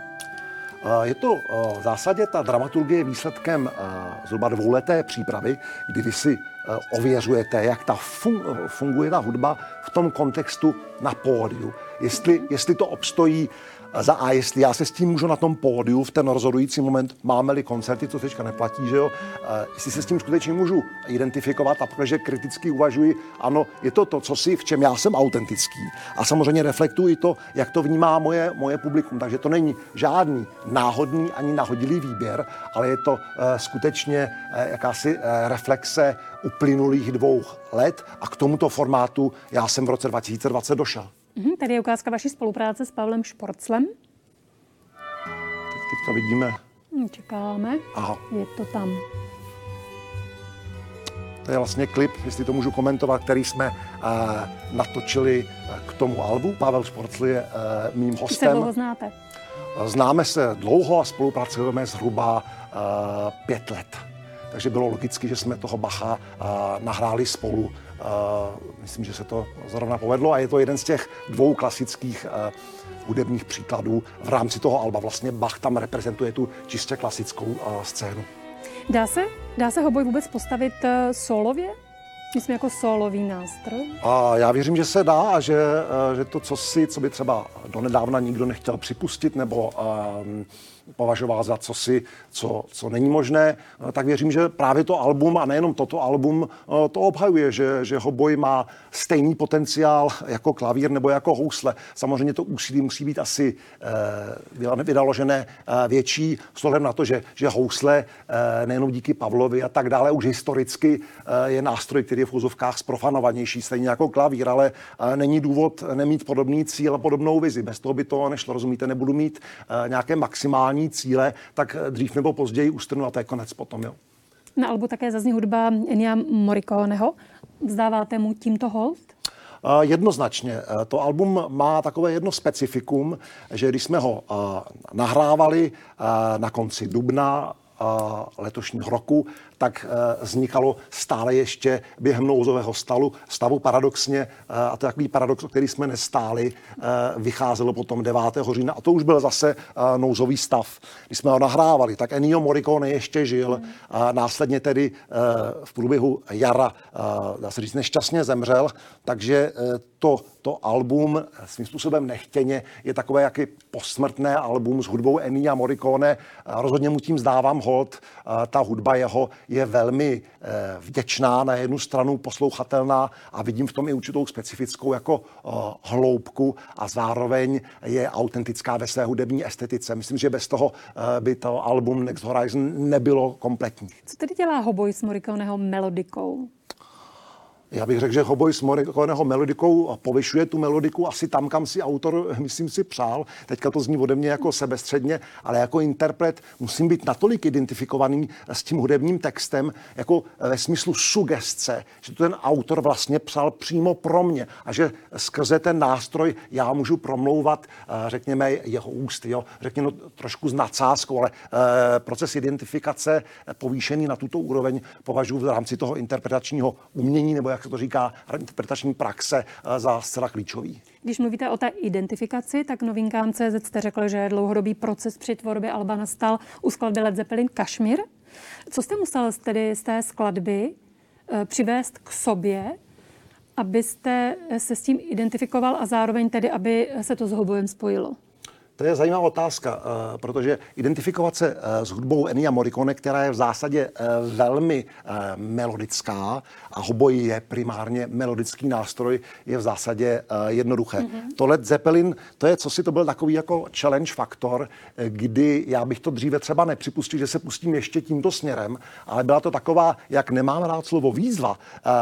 Je to v zásadě ta dramaturgie výsledkem zhruba dvouleté přípravy, kdy vy si ověřujete, jak ta funguje ta hudba v tom kontextu na pódiu. Jestli, jestli to obstojí za A, jestli já se s tím můžu na tom pódiu v ten rozhodující moment, máme-li koncerty, co teďka neplatí, že jo, jestli se s tím skutečně můžu identifikovat a protože kriticky uvažuji, ano, je to to, co si, v čem já jsem autentický. A samozřejmě reflektuji to, jak to vnímá moje, moje publikum. Takže to není žádný náhodný ani nahodilý výběr, ale je to uh, skutečně uh, jakási uh, reflexe uplynulých dvou let a k tomuto formátu já jsem v roce 2020 došel. Mm-hmm, tady je ukázka vaší spolupráce s Pavlem Šporclem. Tak teďka vidíme. Hm, čekáme. Aha. Je to tam. To je vlastně klip, jestli to můžu komentovat, který jsme natočili k tomu albu. Pavel Šporcl je mým hostem. Se dlouho znáte? Známe se dlouho a spolupracujeme zhruba pět let. Takže bylo logicky, že jsme toho Bacha nahráli spolu. Myslím, že se to zrovna povedlo a je to jeden z těch dvou klasických hudebních příkladů v rámci toho alba. Vlastně Bach tam reprezentuje tu čistě klasickou scénu. Dá se, dá se hoboj vůbec postavit e, solově? Myslím jako solový nástroj? A já věřím, že se dá a že, e, že to, co si, co by třeba donedávna nikdo nechtěl připustit nebo um, považoval za cosi, co, co není možné, tak věřím, že právě to album a nejenom toto album eh, to obhajuje, že, že hoboj má stejný potenciál jako klavír nebo jako housle. Samozřejmě to úsilí musí být asi eh, vydaložené eh, větší, s na to, že, že housle nejenom díky Pavlovi a tak dále už historicky je nástroj, který je v úzovkách zprofanovanější, stejně jako klavír, ale není důvod nemít podobný cíl a podobnou vizi. Bez toho by to nešlo, rozumíte, nebudu mít nějaké maximální splňování cíle, tak dřív nebo později ustrnu a to je konec potom. Jo. Na albu také zazní hudba Enia Morriconeho. Vzdáváte mu tímto hold? Jednoznačně. To album má takové jedno specifikum, že když jsme ho nahrávali na konci dubna letošního roku, tak eh, vznikalo stále ještě během nouzového stavu, stavu paradoxně, eh, a to je takový paradox, o který jsme nestáli, eh, vycházelo potom 9. října a to už byl zase nouzový stav. Když jsme ho nahrávali, tak Ennio Morricone ještě žil a následně tedy v průběhu jara, dá se říct, nešťastně zemřel, takže to, to album svým způsobem nechtěně je takové jaký posmrtné album s hudbou Ennio Morricone. Rozhodně mu tím zdávám hod. Ta hudba jeho je velmi eh, vděčná, na jednu stranu poslouchatelná a vidím v tom i určitou specifickou jako eh, hloubku a zároveň je autentická ve své hudební estetice. Myslím, že bez toho eh, by to album Next Horizon nebylo kompletní. Co tedy dělá Hoboj s Morriconeho melodikou? Já bych řekl, že Hoboj s Morriconeho melodikou povyšuje tu melodiku asi tam, kam si autor, myslím si, přál. Teďka to zní ode mě jako sebestředně, ale jako interpret musím být natolik identifikovaný s tím hudebním textem, jako ve smyslu sugestce, že to ten autor vlastně psal přímo pro mě a že skrze ten nástroj já můžu promlouvat, eh, řekněme, jeho ústy, jo? řekněme no, trošku s nadsázkou, ale e, proces identifikace povýšený na tuto úroveň považuji v rámci toho interpretačního umění nebo jak jak se to říká, interpretační praxe eh, za zcela klíčový. Když mluvíte o té identifikaci, tak novinkám CZ jste řekl, že dlouhodobý proces při tvorbě Alba nastal u skladby Led Zeppelin Kašmír. Co jste musel tedy z té skladby eh, přivést k sobě, abyste se s tím identifikoval a zároveň tedy, aby se to s hobojem spojilo? To je zajímavá otázka, eh, protože identifikovat se eh, s hudbou Enia Morricone, která je v zásadě eh, velmi melodická a hoboj je primárně melodický nástroj, je v zásadě jednoduché. Mm-hmm. To Led Zeppelin, to je, co si to byl takový jako challenge faktor, kdy já bych to dříve třeba nepřipustil, že se pustím ještě tímto směrem, ale byla to taková, jak nemám rád slovo výzva,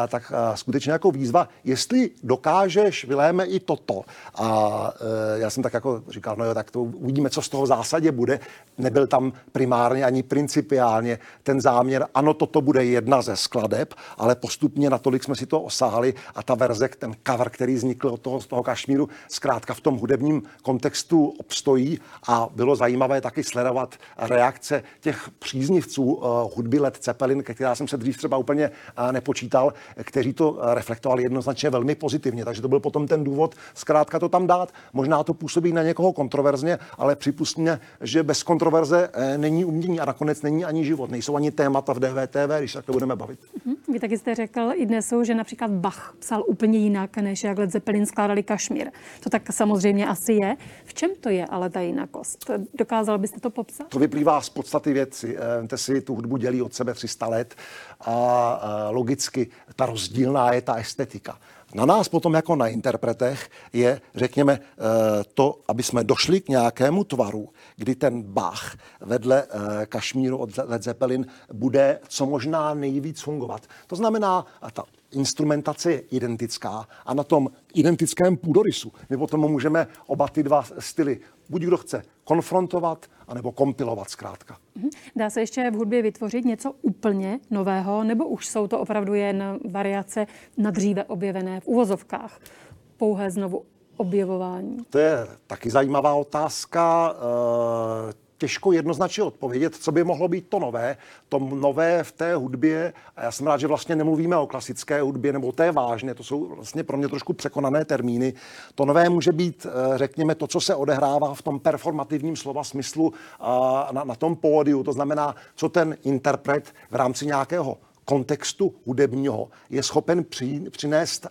tak skutečně jako výzva, jestli dokážeš, vyléme i toto. A já jsem tak jako říkal, no jo, tak tak to uvidíme, co z toho v zásadě bude. Nebyl tam primárně ani principiálně ten záměr, ano, toto bude jedna ze skladeb, ale postupně natolik jsme si to osáhli a ta verze, ten cover, který vznikl od toho, z toho Kašmíru, zkrátka v tom hudebním kontextu obstojí a bylo zajímavé taky sledovat reakce těch příznivců uh, hudby Led Zeppelin, která jsem se dřív třeba úplně uh, nepočítal, kteří to reflektovali jednoznačně velmi pozitivně. Takže to byl potom ten důvod zkrátka to tam dát. Možná to působí na někoho kontroverzně, ale připustně, že bez kontroverze eh, není umění a nakonec není ani život. Nejsou ani témata v DVTV, když se to budeme bavit. Mhm. Vy taky jste řekl i dnes, že například Bach psal úplně jinak, než jak Led Zeppelin skládali Kašmír. To tak samozřejmě asi je. V čem to je ale ta jinakost? Dokázal byste to popsat? To vyplývá z podstaty věci. Te si tu hudbu dělí od sebe 300 let a logicky ta rozdílná je ta estetika. Na nás potom jako na interpretech je, řekněme, eh, to, aby jsme došli k nějakému tvaru, kdy ten Bach vedle eh, Kašmíru od Led Zeppelin bude co možná nejvíc fungovat. To znamená, ta instrumentace je identická a na tom identickém půdorysu my potom můžeme oba ty dva styly, buď kdo chce konfrontovat, anebo kompilovat zkrátka. Mhm. Dá se ještě v hudbě vytvořit něco úplně nového, nebo už jsou to opravdu jen variace na dříve objevené v uvozovkách? Pouhé znovu objevování? To je taky zajímavá otázka. Eh, těžko jednoznačně odpovědět, co by mohlo být to nové. To nové v té hudbě, a já jsem rád, že vlastně nemluvíme o klasické hudbě, nebo té vážně, to jsou vlastně pro mě trošku překonané termíny. To nové může být, eh, řekněme, to, co se odehrává v tom performativním slova smyslu na, na tom pódiu, to znamená, co ten interpret v rámci nějakého kontextu hudebního je schopen při, přinést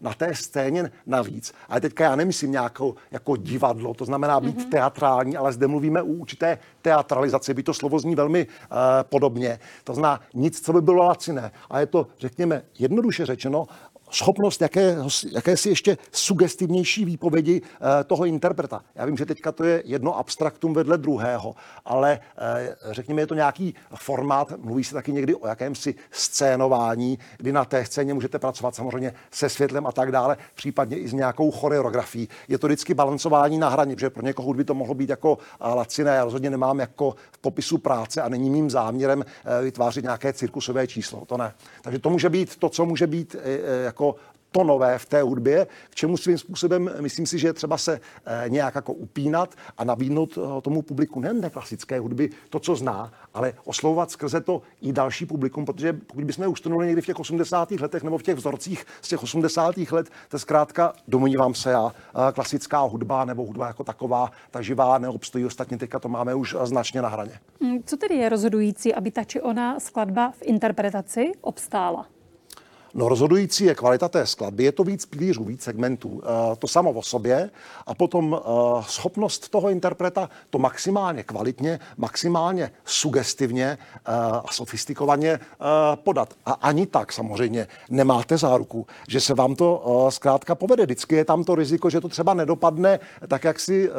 na té scéně navíc. Ale teďka já nemyslím nějakou jako divadlo, to znamená být mm-hmm. teatrální, ale zde mluvíme o určité teatralizaci, by to slovo zní velmi uh, podobně. To znamená nic, co by bylo laciné. A je to, řekněme, jednoduše řečeno, schopnost jaké, jakési ještě sugestivnější výpovědi eh, toho interpreta. Já vím, že teďka to je jedno abstraktum vedle druhého, ale eh, řekněme, je to nějaký formát, mluví se taky někdy o jakémsi scénování, kdy na té scéně můžete pracovat samozřejmě se světlem a tak dále, případně i s nějakou choreografií. Je to vždycky balancování na hraně, protože pro někoho by to mohlo být jako eh, laciné. Já rozhodně nemám jako v popisu práce a není mým záměrem vytvářet nějaké cirkusové číslo. To ne. Takže to může být to, co může být jako to nové v té hudbě, k čemu svým způsobem myslím si, že je třeba se eh, nějak jako upínat a nabídnout eh, tomu publiku nejen klasické hudby, to, co zná, ale oslovovat skrze to i další publikum, protože pokud bychom už někdy v těch 80. letech nebo v těch vzorcích z těch 80. let, to zkrátka, domnívám se já, eh, klasická hudba nebo hudba jako taková, ta živá neobstojí. Ostatně teďka to máme už značně na hraně. Hmm, co tedy je rozhodující, aby ta či ona skladba v interpretaci obstála? No rozhodující je kvalita té skladby, je to víc pilířů, víc segmentů. E, to samo o sobě a potom e, schopnost toho interpreta to maximálně kvalitně, maximálně sugestivně e, a sofistikovaně podat. A ani tak samozřejmě nemáte záruku, že se vám to zkrátka povede. Vždycky je tam to riziko, že to třeba nedopadne tak, jak si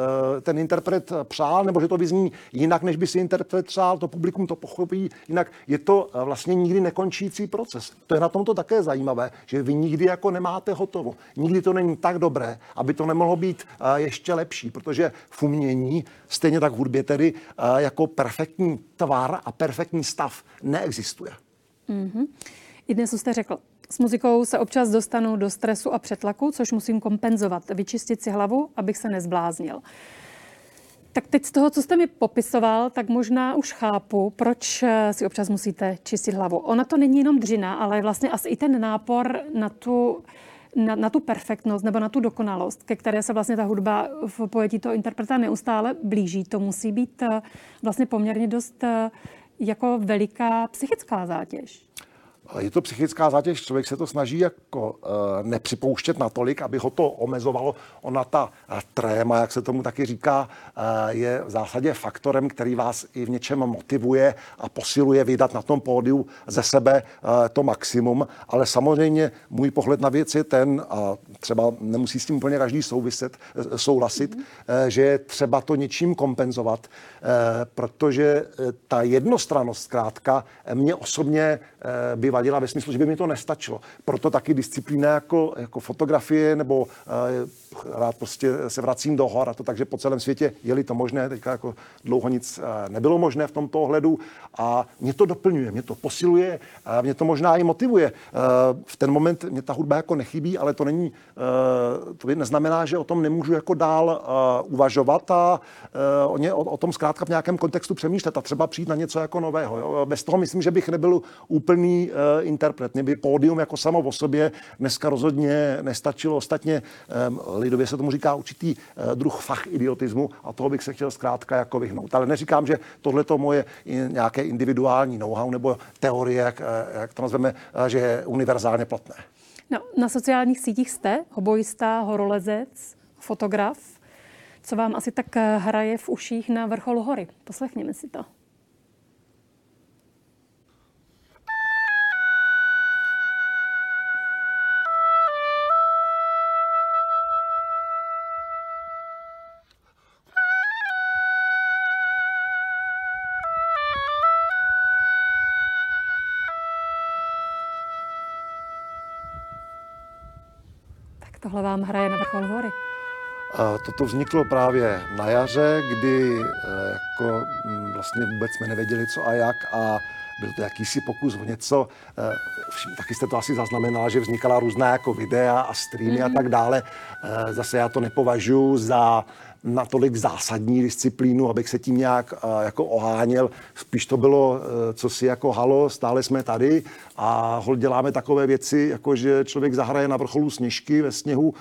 ten interpret přál, nebo že to vyzní jinak, než by si interpret přál, to publikum to pochopí jinak. Je to vlastně nikdy nekončící proces. To je na tomto také zajímavé, že vy nikdy jako nemáte hotovo. Nikdy to není tak dobré, aby to nemohlo být eh, ještě lepší, protože v umění, stejně tak v hudbě tedy, eh, jako perfektní tvar a perfektní stav neexistuje. Mm-hmm. I dnes jste řekl, s muzikou se občas dostanu do stresu a přetlaku, což musím kompenzovat, vyčistit si hlavu, abych se nezbláznil. Tak teď z toho, co jste mi popisoval, tak možná už chápu, proč eh, si občas musíte čistit hlavu. Ona to není jenom dřina, ale vlastně asi i ten nápor na tu, na, na tu perfektnost nebo na tu dokonalost, ke které se vlastně ta hudba v pojetí toho interpreta neustále blíží. To musí být eh, vlastně poměrně dost eh, jako veliká psychická zátěž. Je to psychická zátěž, člověk se to snaží jako uh, nepřipouštět natolik, aby ho to omezovalo. Ona ta uh, tréma, jak se tomu taky říká, uh, je v zásadě faktorem, který vás i v něčem motivuje a posiluje vydat na tom pódiu ze sebe uh, to maximum. Ale samozřejmě můj pohled na věc je ten, a třeba nemusí s tím úplně každý souviset, souhlasit, mm-hmm. uh, že je třeba to něčím kompenzovat, uh, protože ta jednostrannost zkrátka mě osobně by vadila ve smyslu, že by mi to nestačilo. Proto taky disciplína jako, jako fotografie nebo uh, rád prostě se vracím do hor a to takže po celém světě je-li to možné, teďka jako dlouho nic uh, nebylo možné v tomto ohledu a mě to doplňuje, mě to posiluje a mě to možná i motivuje. Uh, v ten moment mě ta hudba jako nechybí, ale to není, uh, to neznamená, že o tom nemůžu jako dál uh, uvažovat a uh, o, ně, o, o tom zkrátka v nějakém kontextu přemýšlet a třeba přijít na něco jako nového. Jo. Bez toho myslím, že bych nebyl úplný uh, interpret. Mě by pódium jako samo o sobě dneska rozhodně nestačilo. Ostatně lidově se tomu říká určitý uh, druh fach idiotismu a toho bych se chtěl zkrátka jako vyhnout. Ale neříkám, že tohle to moje nějaké individuální know-how nebo teorie, jak, eh, jak to nazveme, že je univerzálně platné. No, na sociálních sítích jste hobojista, horolezec, fotograf. Co vám asi tak hraje v uších na vrcholu hory? Poslechněme si to. Tohle vám hraje na vrchol hory? Toto vzniklo právě na jaře, kdy jako mm, vlastně vůbec jsme nevěděli, co a jak a byl to jakýsi pokus o něco, taky jste to asi zaznamenala, že vznikala různá jako videa a streamy mm-hmm. a mhm. tak dále. Zase já to nepovažuji za natolik zásadní disciplínu, abych se tím nějak jako oháněl. Spíš to bylo, co si jako halo, stále jsme tady a hol děláme takové věci, jako že člověk zahraje na vrcholu sněžky ve sněhu,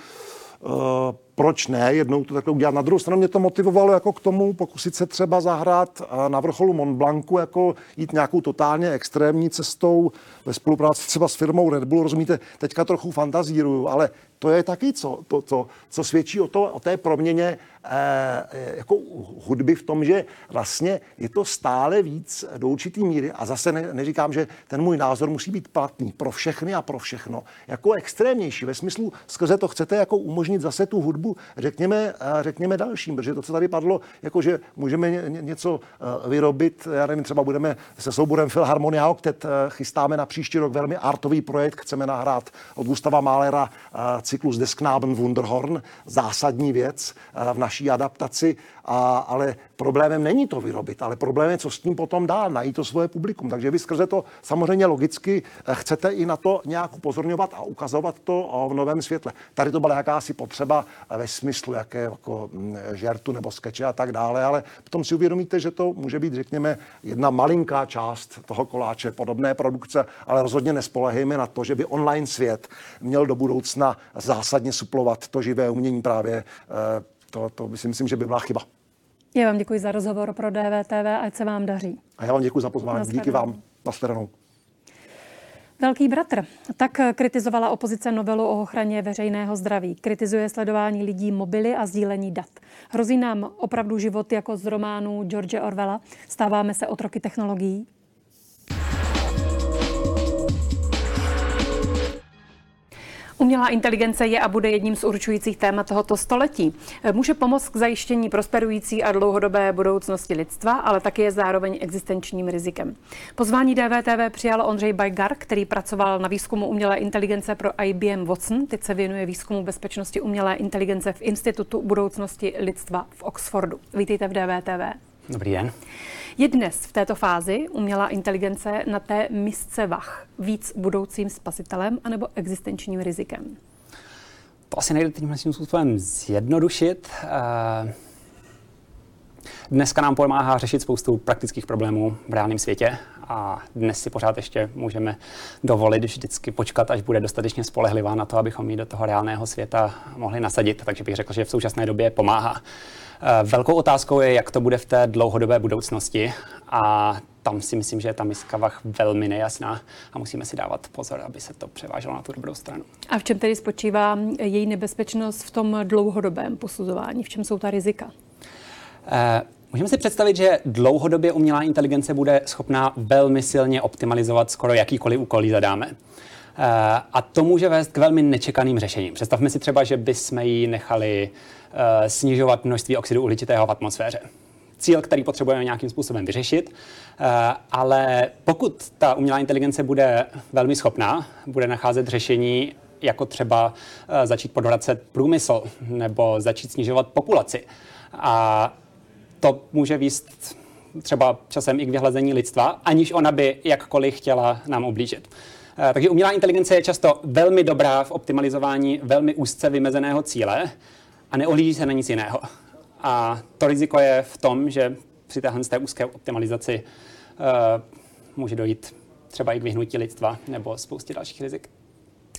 proč ne, jednou to takhle udělat. Na druhou stranu mě to motivovalo jako k tomu pokusit se třeba zahrát na vrcholu Mont Blancu, jako jít nějakou totálně extrémní cestou ve spolupráci třeba s firmou Red Bull, rozumíte, teďka trochu fantazíruju, ale to je taky co, to, to, co svědčí o, to, o té proměně eh, jako hudby v tom, že vlastně je to stále víc do určitý míry a zase ne, neříkám, že ten můj názor musí být platný pro všechny a pro všechno, jako extrémnější ve smyslu, skrze to chcete jako umožnit zase tu hudbu, řekněme, eh, řekněme dalším, protože to, co tady padlo, jako že můžeme ně, něco vyrobit, já nevím, třeba budeme se souborem Philharmonia Octet, chystáme na příští rok velmi artový projekt, chceme nahrát od Gustava Mahlera cyklus Desknaben Wunderhorn, zásadní věc eh, v naší adaptaci, a, ale problémem není to vyrobit, ale problém je, co s tím potom dál, najít to svoje publikum. Takže vy skrze to samozřejmě logicky eh, chcete i na to nějak upozorňovat a ukazovat to v novém světle. Tady to byla jakási potřeba eh, ve smyslu jaké jako mm, žertu nebo skeče a tak dále, ale potom si uvědomíte, že to může být, řekněme, jedna malinká část toho koláče podobné produkce, ale rozhodně nespolehejme na to, že by online svět měl do budoucna zásadně suplovat to živé umění právě. Eh, to, to si myslím, že by byla chyba. Já vám děkuji za rozhovor pro DVTV, ať se vám daří. A já vám děkuji za pozvání. Díky vám. Nashledanou. Velký bratr. Tak kritizovala opozice novelu o ochraně veřejného zdraví. Kritizuje sledování lidí mobily a sdílení dat. Hrozí nám opravdu život jako z románu George Orwella. Stáváme se otroky technologií. Umělá inteligence je a bude jedním z určujících témat tohoto století. Může pomoct k zajištění prosperující a dlouhodobé budoucnosti lidstva, ale taky je zároveň existenčním rizikem. Pozvání DVTV přijal Ondřej Bajgar, který pracoval na výzkumu umělé inteligence pro IBM Watson. Teď se věnuje výzkumu bezpečnosti umělé inteligence v Institutu budoucnosti lidstva v Oxfordu. Vítejte v DVTV. Dobrý den. Je dnes v této fázi umělá inteligence na té misce vach víc budoucím spasitelem anebo existenčním rizikem? To asi nejde tímhle způsobem zjednodušit. Eh, dneska nám pomáhá řešit spoustu praktických problémů v reálném světě a dnes si pořád ještě můžeme dovolit vždycky počkat, až bude dostatečně spolehlivá na to, abychom ji do toho reálného světa mohli nasadit. Takže bych řekl, že v současné době pomáhá. Eh, velkou otázkou je, jak to bude v té dlouhodobé budoucnosti a tam si myslím, že je ta miska vach velmi nejasná a musíme si dávat pozor, aby se to převáželo na tu dobrou stranu. A v čem tedy spočívá její nebezpečnost v tom dlouhodobém posuzování? V čem jsou ta rizika? Eh, můžeme si představit, že dlouhodobě umělá inteligence bude schopná velmi silně optimalizovat skoro jakýkoliv úkol zadáme. Eh, a to může vést k velmi nečekaným řešením. Představme si třeba, že bychom ji nechali Eh, snižovat množství oxidu uhličitého v atmosféře. Cíl, který potřebujeme nějakým způsobem vyřešit, ale pokud ta umělá inteligence bude velmi schopná, bude nacházet řešení, jako třeba začít podvracet průmysl nebo začít snižovat populaci. A to může výst třeba časem i k vyhlazení lidstva, aniž ona by jakkoliv chtěla nám ublížit. Takže umělá inteligence je často velmi dobrá v optimalizování velmi úzce vymezeného cíle, a neohlíží se na nic jiného. A to riziko je v tom, že při téhle té úzké optimalizaci uh, může dojít třeba i k vyhnutí lidstva nebo spoustě dalších rizik.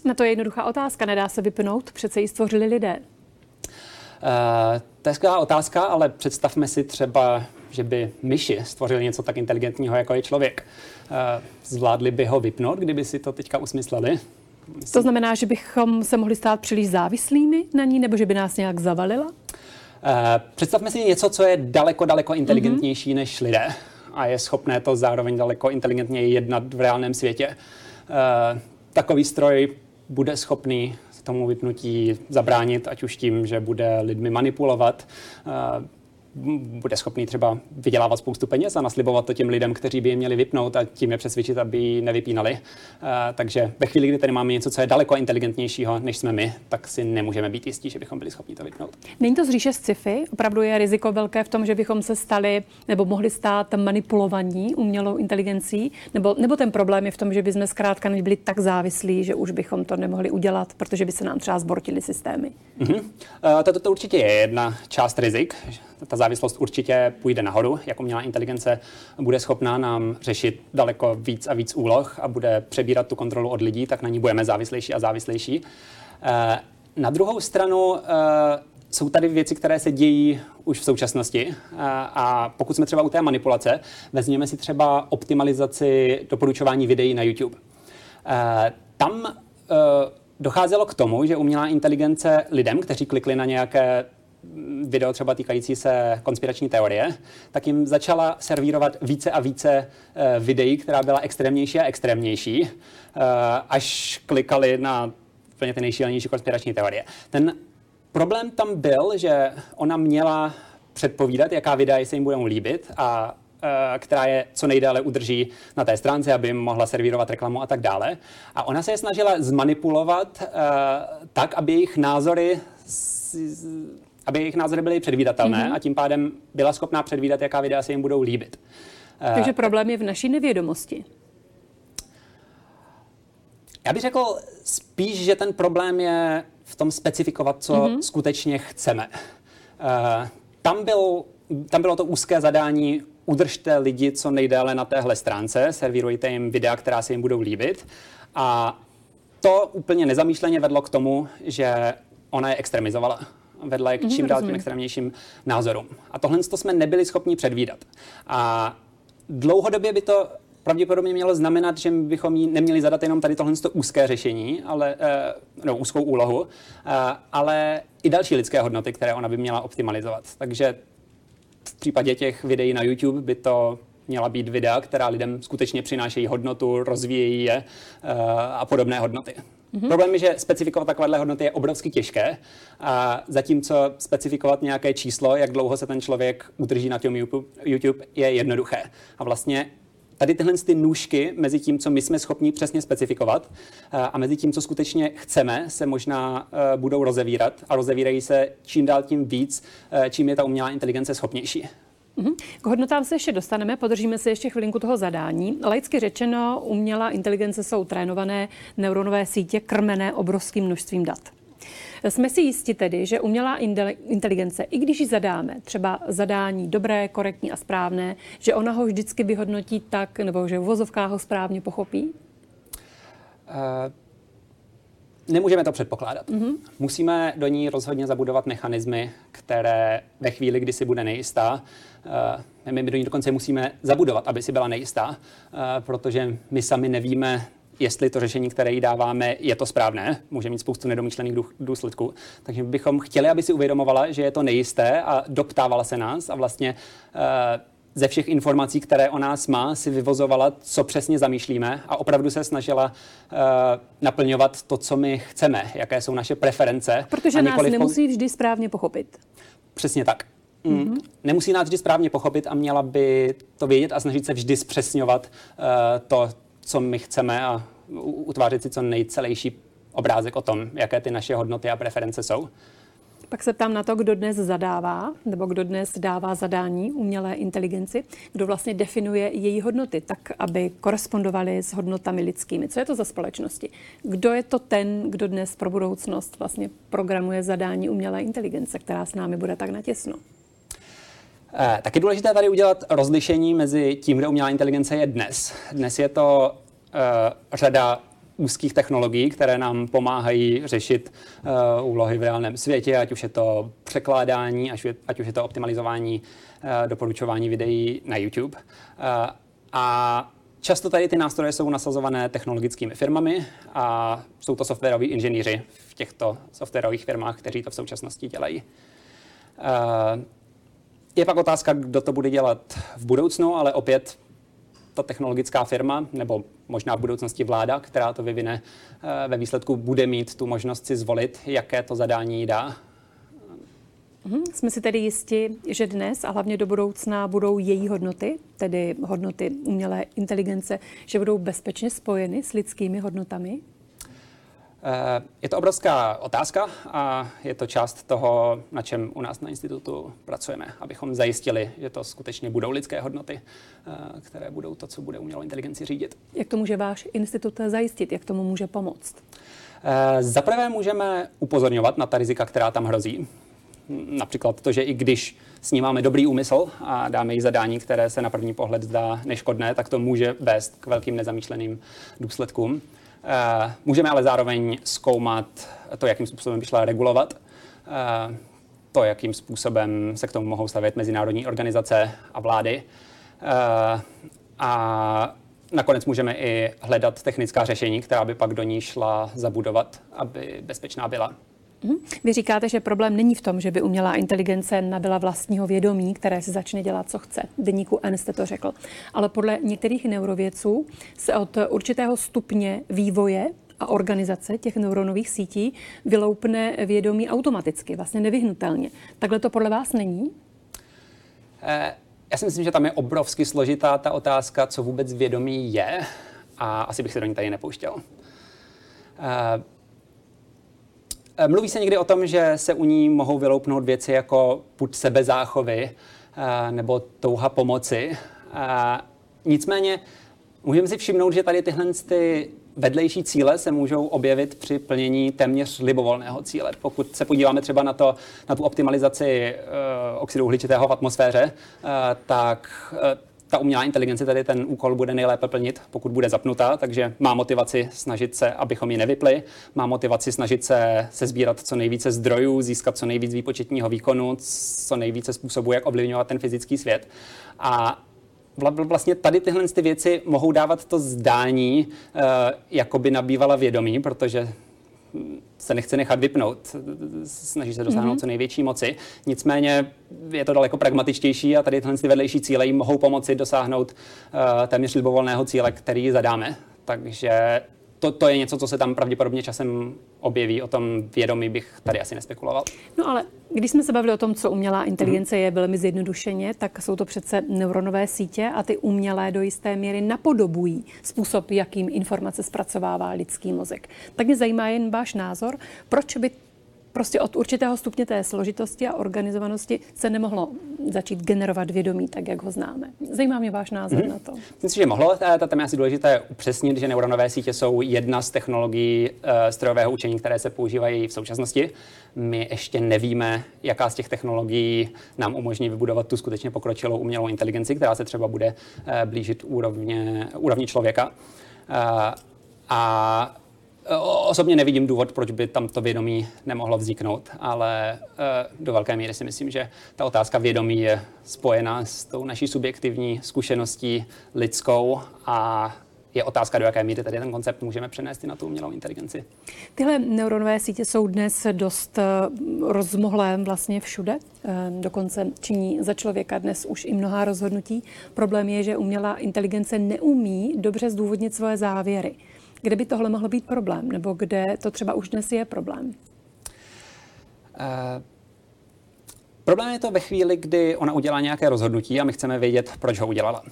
Na to je jednoduchá otázka. Nedá se vypnout? Přece ji stvořili lidé. Uh, to je skvělá otázka, ale představme si třeba, že by myši stvořili něco tak inteligentního, jako je člověk. Uh, zvládli by ho vypnout, kdyby si to teďka usmysleli? To znamená, že bychom se mohli stát příliš závislými na ní, nebo že by nás nějak zavalila? Uh, představme si něco, co je daleko, daleko inteligentnější mm-hmm. než lidé a je schopné to zároveň daleko inteligentněji jednat v reálném světě. Uh, takový stroj bude schopný tomu vypnutí zabránit, ať už tím, že bude lidmi manipulovat, uh, bude schopný třeba vydělávat spoustu peněz a naslibovat to těm lidem, kteří by je měli vypnout a tím je přesvědčit, aby ji nevypínali. Uh, takže ve chvíli, kdy tady máme něco, co je daleko inteligentnějšího, než jsme my, tak si nemůžeme být jistí, že bychom byli schopni to vypnout. Není to z říše sci-fi? Opravdu je riziko velké v tom, že bychom se stali nebo mohli stát manipulovaní umělou inteligencí? Nebo, nebo ten problém je v tom, že bychom zkrátka nebyli tak závislí, že už bychom to nemohli udělat, protože by se nám třeba zbortili systémy? Mm-hmm. Uh, to, to, to určitě je jedna část rizik. Ta závislost určitě půjde nahoru. Jako umělá inteligence bude schopná nám řešit daleko víc a víc úloh a bude přebírat tu kontrolu od lidí, tak na ní budeme závislejší a závislejší. Uh, na druhou stranu uh, jsou tady věci, které se dějí už v současnosti. A pokud jsme třeba u té manipulace, vezměme si třeba optimalizaci doporučování videí na YouTube. Tam docházelo k tomu, že umělá inteligence lidem, kteří klikli na nějaké video třeba týkající se konspirační teorie, tak jim začala servírovat více a více uh, videí, která byla extrémnější a extrémnější, uh, až klikali na úplně ty nejšílenější konspirační teorie. Ten problém tam byl, že ona měla předpovídat, jaká videa se jim budou líbit a Eh, která je co nejdéle udrží na té stránce, aby mohla servírovat reklamu a tak dále. A ona se je snažila zmanipulovat tak, aby jejich názory aby jejich názory byly předvídatelné mm-hmm. a tím pádem byla schopná předvídat, jaká videa se jim budou líbit. Eh, Takže problém je v naší nevědomosti. Já bych řekl spíš, že ten problém je v tom specifikovat, co mm-hmm. skutečně chceme. Uh, tam, byl, tam bylo to úzké zadání udržte lidi co nejdéle na téhle stránce, servírujte jim videa, která se jim budou líbit. A to úplně nezamýšleně vedlo k tomu, že ona je extremizovala. Vedla k mhm, čím dál tím extrémnějším názorům. A tohle to jsme nebyli schopni předvídat. A dlouhodobě by to pravděpodobně mělo znamenat, že bychom jí neměli zadat jenom tady tohle úzké řešení, ale, no, úzkou úlohu, ale i další lidské hodnoty, které ona by měla optimalizovat. Takže v případě těch videí na YouTube by to měla být videa, která lidem skutečně přinášejí hodnotu, rozvíjejí je uh, a podobné hodnoty. Mm-hmm. Problém je, že specifikovat takovéhle hodnoty je obrovsky těžké a zatímco specifikovat nějaké číslo, jak dlouho se ten člověk udrží na tom YouTube, je jednoduché. A vlastně tady tyhle ty nůžky mezi tím, co my jsme schopni přesně specifikovat eh, a mezi tím, co skutečně chceme, se možná eh, budou rozevírat a rozevírají se čím dál tím víc, eh, čím je ta umělá inteligence schopnější. Mhm. K hodnotám se ještě dostaneme, podržíme si ještě chvilinku toho zadání. Laicky řečeno, umělá inteligence jsou trénované neuronové sítě krmené obrovským množstvím dat. Jsme si jisti tedy, že umělá inteligence, i když ji zadáme, třeba zadání dobré, korektní a správné, že ona ho vždycky vyhodnotí tak, nebo že v vozovkách ho správně pochopí? Uh, nemůžeme to předpokládat. Mm-hmm. Musíme do ní rozhodně zabudovat mechanismy, které ve chvíli, kdy si bude nejistá, uh, my do ní dokonce musíme zabudovat, aby si byla nejistá, uh, protože my sami nevíme, jestli to řešení, které jí dáváme, je to správné. Může mít spoustu nedomýšlených důsledků. Takže bychom chtěli, aby si uvědomovala, že je to nejisté a doptávala se nás a vlastně uh, ze všech informací, které o nás má, si vyvozovala, co přesně zamýšlíme a opravdu se snažila uh, naplňovat to, co my chceme, jaké jsou naše preference. Protože nás nemusí vždy správně pochopit. Přesně tak. Mm-hmm. Nemusí nás vždy správně pochopit a měla by to vědět a snažit se vždy zpřesňovat uh, to, co my chceme a utvářet si co nejcelejší obrázek o tom, jaké ty naše hodnoty a preference jsou. Pak se ptám na to, kdo dnes zadává, nebo kdo dnes dává zadání umělé inteligenci, kdo vlastně definuje její hodnoty, tak aby korespondovaly s hodnotami lidskými. Co je to za společnosti? Kdo je to ten, kdo dnes pro budoucnost vlastně programuje zadání umělé inteligence, která s námi bude tak natěsno? Eh, tak je důležité tady udělat rozlišení mezi tím, kde umělá inteligence je dnes. Dnes je to Eh, řada úzkých technologií, které nám pomáhají řešit uh, úlohy v reálném světě, ať už je to překládání, ať, je, ať už je to optimalizování uh, doporučování videí na YouTube. Uh, a často tady ty nástroje jsou nasazované technologickými firmami a jsou to softwaroví inženýři v těchto softwarových firmách, kteří to v současnosti dělají. Uh, je pak otázka, kdo to bude dělat v budoucnu, ale opět ta technologická firma, nebo možná v budoucnosti vláda, která to vyvine, eh, ve výsledku bude mít tu možnost si zvolit, jaké to zadání dá. Mhm. Jsme si tedy jisti, že dnes a hlavně do budoucna budou její hodnoty, tedy hodnoty umělé inteligence, že budou bezpečně spojeny s lidskými hodnotami? Eh, je to obrovská otázka a je to část toho, na čem u nás na institutu pracujeme, abychom zajistili, že to skutečně budou lidské hodnoty, eh, které budou to, co bude umělou inteligenci řídit. Jak to může váš institut zajistit? Jak tomu může pomoct? Eh, za prvé můžeme upozorňovat na ta rizika, která tam hrozí. Například to, že i když s ní máme dobrý úmysl a dáme jí zadání, které se na první pohled zdá neškodné, tak to může vést k velkým nezamýšleným důsledkům. Eh, můžeme ale zároveň zkoumat to, jakým způsobem by šla regulovat, eh, to, jakým způsobem se k tomu mohou stavět mezinárodní organizace a vlády. Eh, a nakonec můžeme i hledat technická řešení, která by pak do ní šla zabudovat, aby bezpečná byla. Mhm. Vy říkáte, že problém není v tom, že by umělá inteligence nabyla vlastního vědomí, které si začne dělat, co chce. Deníku N jste to řekl. Ale podle některých neurovědců se od určitého stupně vývoje a organizace těch neuronových sítí vyloupne vědomí automaticky, vlastně nevyhnutelně. Takhle to podle vás není? Eh, já si myslím, že tam je obrovsky složitá ta otázka, co vůbec vědomí je a asi bych se do ní tady nepouštěl. Eh, mluví se někdy o tom, že se u ní mohou vyloupnout věci jako put sebezáchovy eh, nebo touha pomoci. Eh, nicméně můžeme si všimnout, že tady tyhle ty vedlejší cíle se můžou objevit při plnění téměř libovolného cíle. Pokud se podíváme třeba na, to, na tu optimalizaci uh, oxidu uhličitého v atmosféře, uh, tak uh, ta umělá inteligence tady ten úkol bude nejlépe plnit, pokud bude zapnutá, takže má motivaci snažit se, abychom ji nevypli, má motivaci snažit se, se sbírat co nejvíce zdrojů, získat co nejvíc výpočetního výkonu, co nejvíce způsobů, jak ovlivňovat ten fyzický svět. A vlastně tady tyhle ty věci mohou dávat to zdání, uh, jako by nabývala vědomí, protože se nechce nechat vypnout, snaží se dosáhnout mm-hmm. co největší moci. Nicméně je to daleko pragmatičtější a tady tyhle ty vedlejší cíle jim mohou pomoci dosáhnout uh, téměř libovolného cíle, který zadáme. Takže to, to je něco, co se tam pravděpodobně časem objeví. O tom vědomí bych tady asi nespekuloval. No ale když jsme se bavili o tom, co umělá inteligence mm. je velmi zjednodušeně, tak jsou to přece neuronové sítě a ty umělé do jisté míry napodobují způsob, jakým informace zpracovává lidský mozek. Tak mě zajímá jen váš názor, proč by prostě od určitého stupně té složitosti a organizovanosti se nemohlo začít generovat vědomí tak, jak ho známe. Zajímá mě váš názor mm-hmm. na to. Myslím, že mohlo. Ta tam je asi důležité upřesnit, že neuronové sítě jsou jedna z technologií uh, strojového učení, které se používají v současnosti. My ještě nevíme, jaká z těch technologií nám umožní vybudovat tu skutečně pokročilou umělou inteligenci, která se třeba bude uh, blížit úrovně, úrovni člověka. Uh, a Osobně nevidím důvod, proč by tam to vědomí nemohlo vzniknout, ale eh, do velké míry si myslím, že ta otázka vědomí je spojena s tou naší subjektivní zkušeností lidskou a je otázka, do jaké míry tady ten koncept můžeme přenést i na tu umělou inteligenci. Tyhle neuronové sítě jsou dnes dost eh, rozmohlé vlastně všude, eh, dokonce činí za člověka dnes už i mnohá rozhodnutí. Problém je, že umělá inteligence neumí dobře zdůvodnit svoje závěry. Kde by tohle mohlo být problém, nebo kde to třeba už dnes je problém? Uh... Problém je to ve chvíli, kdy ona udělá nějaké rozhodnutí a my chceme vědět, proč ho udělala.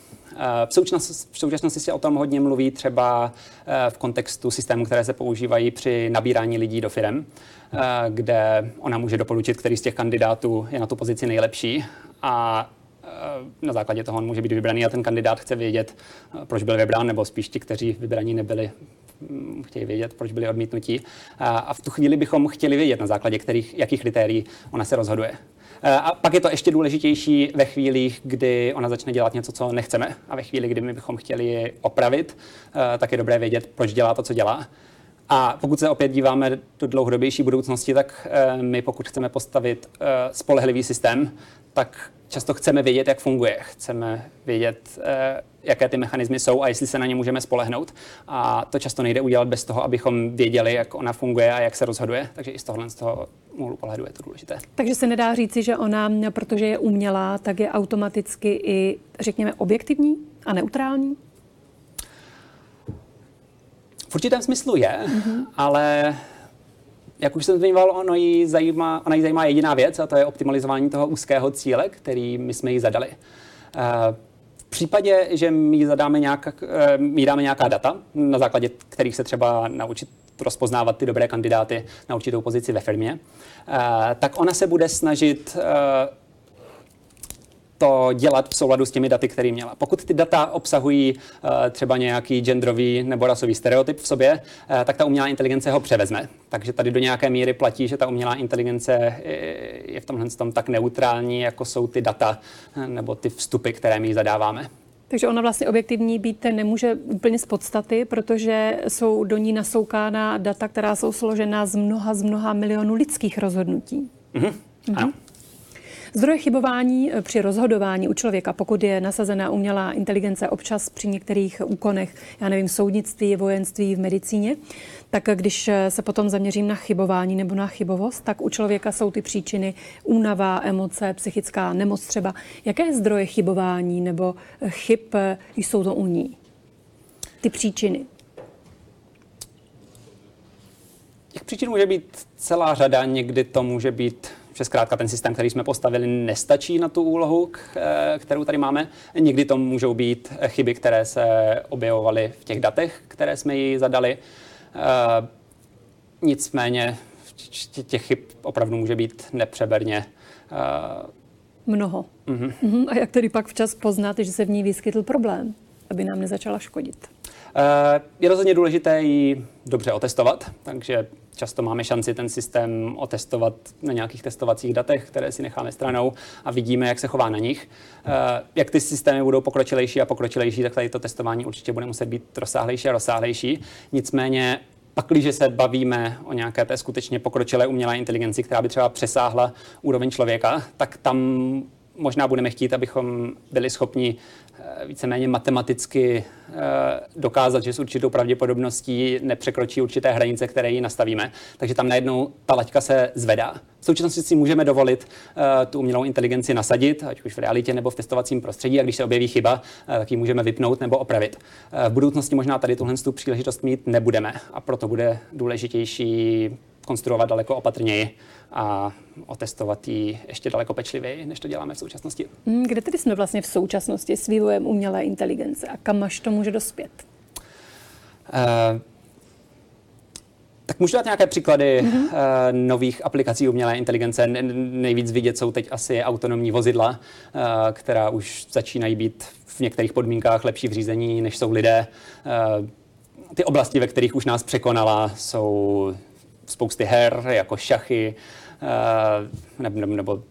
V současnosti, v současnosti se o tom hodně mluví třeba v kontextu systémů, které se používají při nabírání lidí do firm, kde ona může doporučit, který z těch kandidátů je na tu pozici nejlepší a na základě toho on může být vybraný a ten kandidát chce vědět, proč byl vybrán, nebo spíš ti, kteří vybraní nebyli, hm, chtějí vědět, proč byli odmítnutí. A v tu chvíli bychom chtěli vědět, na základě kterých, jakých kritérií ona se rozhoduje. A pak je to ještě důležitější ve chvílích, kdy ona začne dělat něco, co nechceme. A ve chvíli, kdy my bychom chtěli opravit, tak je dobré vědět, proč dělá to, co dělá. A pokud se opět díváme do dlouhodobější budoucnosti, tak my pokud chceme postavit spolehlivý systém, tak často chceme vědět, jak funguje. Chceme vědět, eh, jaké ty mechanismy jsou a jestli se na ně můžeme spolehnout. A to často nejde udělat bez toho, abychom věděli, jak ona funguje a jak se rozhoduje. Takže i z tohohle z toho úhlu pohledu je to důležité. Takže se nedá říci, že ona, protože je umělá, tak je automaticky i, řekněme, objektivní a neutrální? V určitém smyslu je, mm-hmm. ale jak už jsem zmiňoval, ono jí zajímá, ona jí zajímá jediná věc a to je optimalizování toho úzkého cíle, který my jsme jí zadali. V případě, že my zadáme nějaká, my dáme nějaká data, na základě kterých se třeba naučit rozpoznávat ty dobré kandidáty na určitou pozici ve firmě, tak ona se bude snažit to dělat v souladu s těmi daty, které měla. Pokud ty data obsahují uh, třeba nějaký genderový nebo rasový stereotyp v sobě, uh, tak ta umělá inteligence ho převezme. Takže tady do nějaké míry platí, že ta umělá inteligence je v tomhle tom tak neutrální, jako jsou ty data uh, nebo ty vstupy, které my zadáváme. Takže ona vlastně objektivní být nemůže úplně z podstaty, protože jsou do ní nasoukána data, která jsou složená z mnoha, z mnoha milionů lidských rozhodnutí. Mm-hmm. Mm-hmm. Zdroje chybování eh, při rozhodování u člověka, pokud je nasazená umělá inteligence občas při některých úkonech, já nevím, soudnictví, vojenství, v medicíně, tak když eh, se potom zaměřím na chybování nebo na chybovost, tak u člověka jsou ty příčiny únava, emoce, psychická nemoc třeba. Jaké zdroje chybování nebo eh, chyb jsou to u ní? Ty příčiny. Těch příčin může být celá řada, někdy to může být že zkrátka ten systém, který jsme postavili, nestačí na tu úlohu, eh, kterou tady máme. Někdy to můžou být chyby, které se objevovaly v těch datech, které jsme jí zadali. Eh, nicméně těch chyb opravdu může být nepřeberně eh, Mnoho. Uh-huh. A jak tedy pak včas poznat, že se v ní vyskytl problém, aby nám nezačala škodit? Je rozhodně důležité ji dobře otestovat, takže často máme šanci ten systém otestovat na nějakých testovacích datech, které si necháme stranou a vidíme, jak se chová na nich. Eh, jak ty systémy budou pokročilejší a pokročilejší, tak tady to testování určitě bude muset být rozsáhlejší a rozsáhlejší. Nicméně pak, když se bavíme o nějaké té skutečně pokročilé umělé inteligenci, která by třeba přesáhla úroveň člověka, tak tam možná budeme chtít, abychom byli schopni eh, víceméně matematicky eh, dokázat, že s určitou pravděpodobností nepřekročí určité hranice, které ji nastavíme. Takže tam najednou ta laťka se zvedá. V současnosti si můžeme dovolit eh, tu umělou inteligenci nasadit, ať už v realitě nebo v testovacím prostředí, a když se objeví chyba, tak ji můžeme vypnout nebo opravit. V budoucnosti možná tady tuhle tu příležitost mít nebudeme a proto bude důležitější konstruovat daleko opatrněji a otestovat ji ještě daleko pečlivěji, než to děláme v současnosti. Hmm, kde tedy jsme vlastně v současnosti s vývojem umělé inteligence a kam až to může dospět? Uh, tak můžu dát nějaké příklady mm-hmm. uh, nových aplikací umělé inteligence. Nejvíc vidět jsou teď asi autonomní vozidla, uh, která už začínají být v některých podmínkách lepší v řízení, než jsou lidé. Uh, ty oblasti, ve kterých už nás překonala, jsou spousty her, jako šachy, nebo, nebo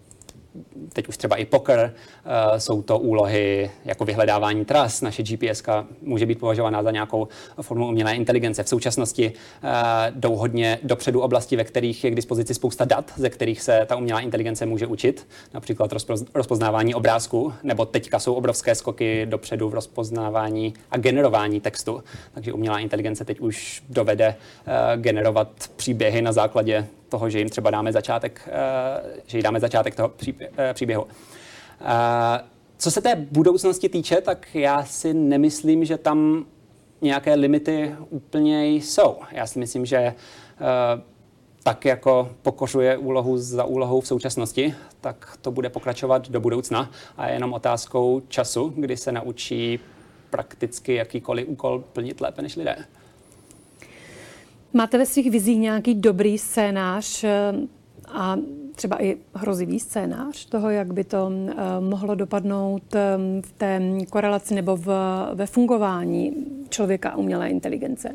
teď už třeba i poker, uh, jsou to úlohy jako vyhledávání tras. Naše GPS může být považována za nějakou formu umělé inteligence. V současnosti uh, jdou hodně dopředu oblasti, ve kterých je k dispozici spousta dat, ze kterých se ta umělá inteligence může učit, například rozpoznávání obrázku, nebo teďka jsou obrovské skoky dopředu v rozpoznávání a generování textu. Takže umělá inteligence teď už dovede uh, generovat příběhy na základě toho, že jim třeba dáme začátek, eh, že jí dáme začátek toho eh, příběhu. Eh, co se té budoucnosti týče, tak já si nemyslím, že tam nějaké limity úplně jsou. Já si myslím, že tak jako pokořuje úlohu za úlohou v současnosti, tak to bude pokračovat do budoucna a je jenom otázkou času, kdy se naučí prakticky jakýkoliv úkol plnit lépe než lidé. Máte ve svých vizích nějaký dobrý scénář eh, a třeba i hrozivý scénář toho, jak by to eh, mohlo dopadnout eh, v té korelaci nebo v, ve fungování člověka a umělé inteligence?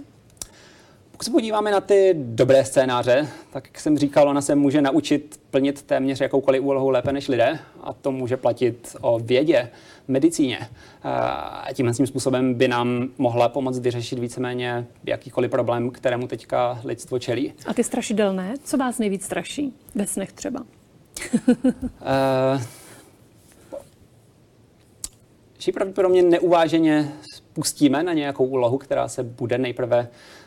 Pokud se podíváme na ty dobré scénáře, tak jak jsem říkal, ona se může naučit plnit téměř jakoukoliv úlohu lépe než lidé a to může platit o vědě, medicíně. A tímhle tím způsobem by nám mohla pomoct vyřešit víceméně jakýkoliv problém, kterému teďka lidstvo čelí. A ty strašidelné, co vás nejvíc straší ve snech třeba? uh, že pravděpodobně neuváženě spustíme na nějakou úlohu, která se bude nejprve Eh,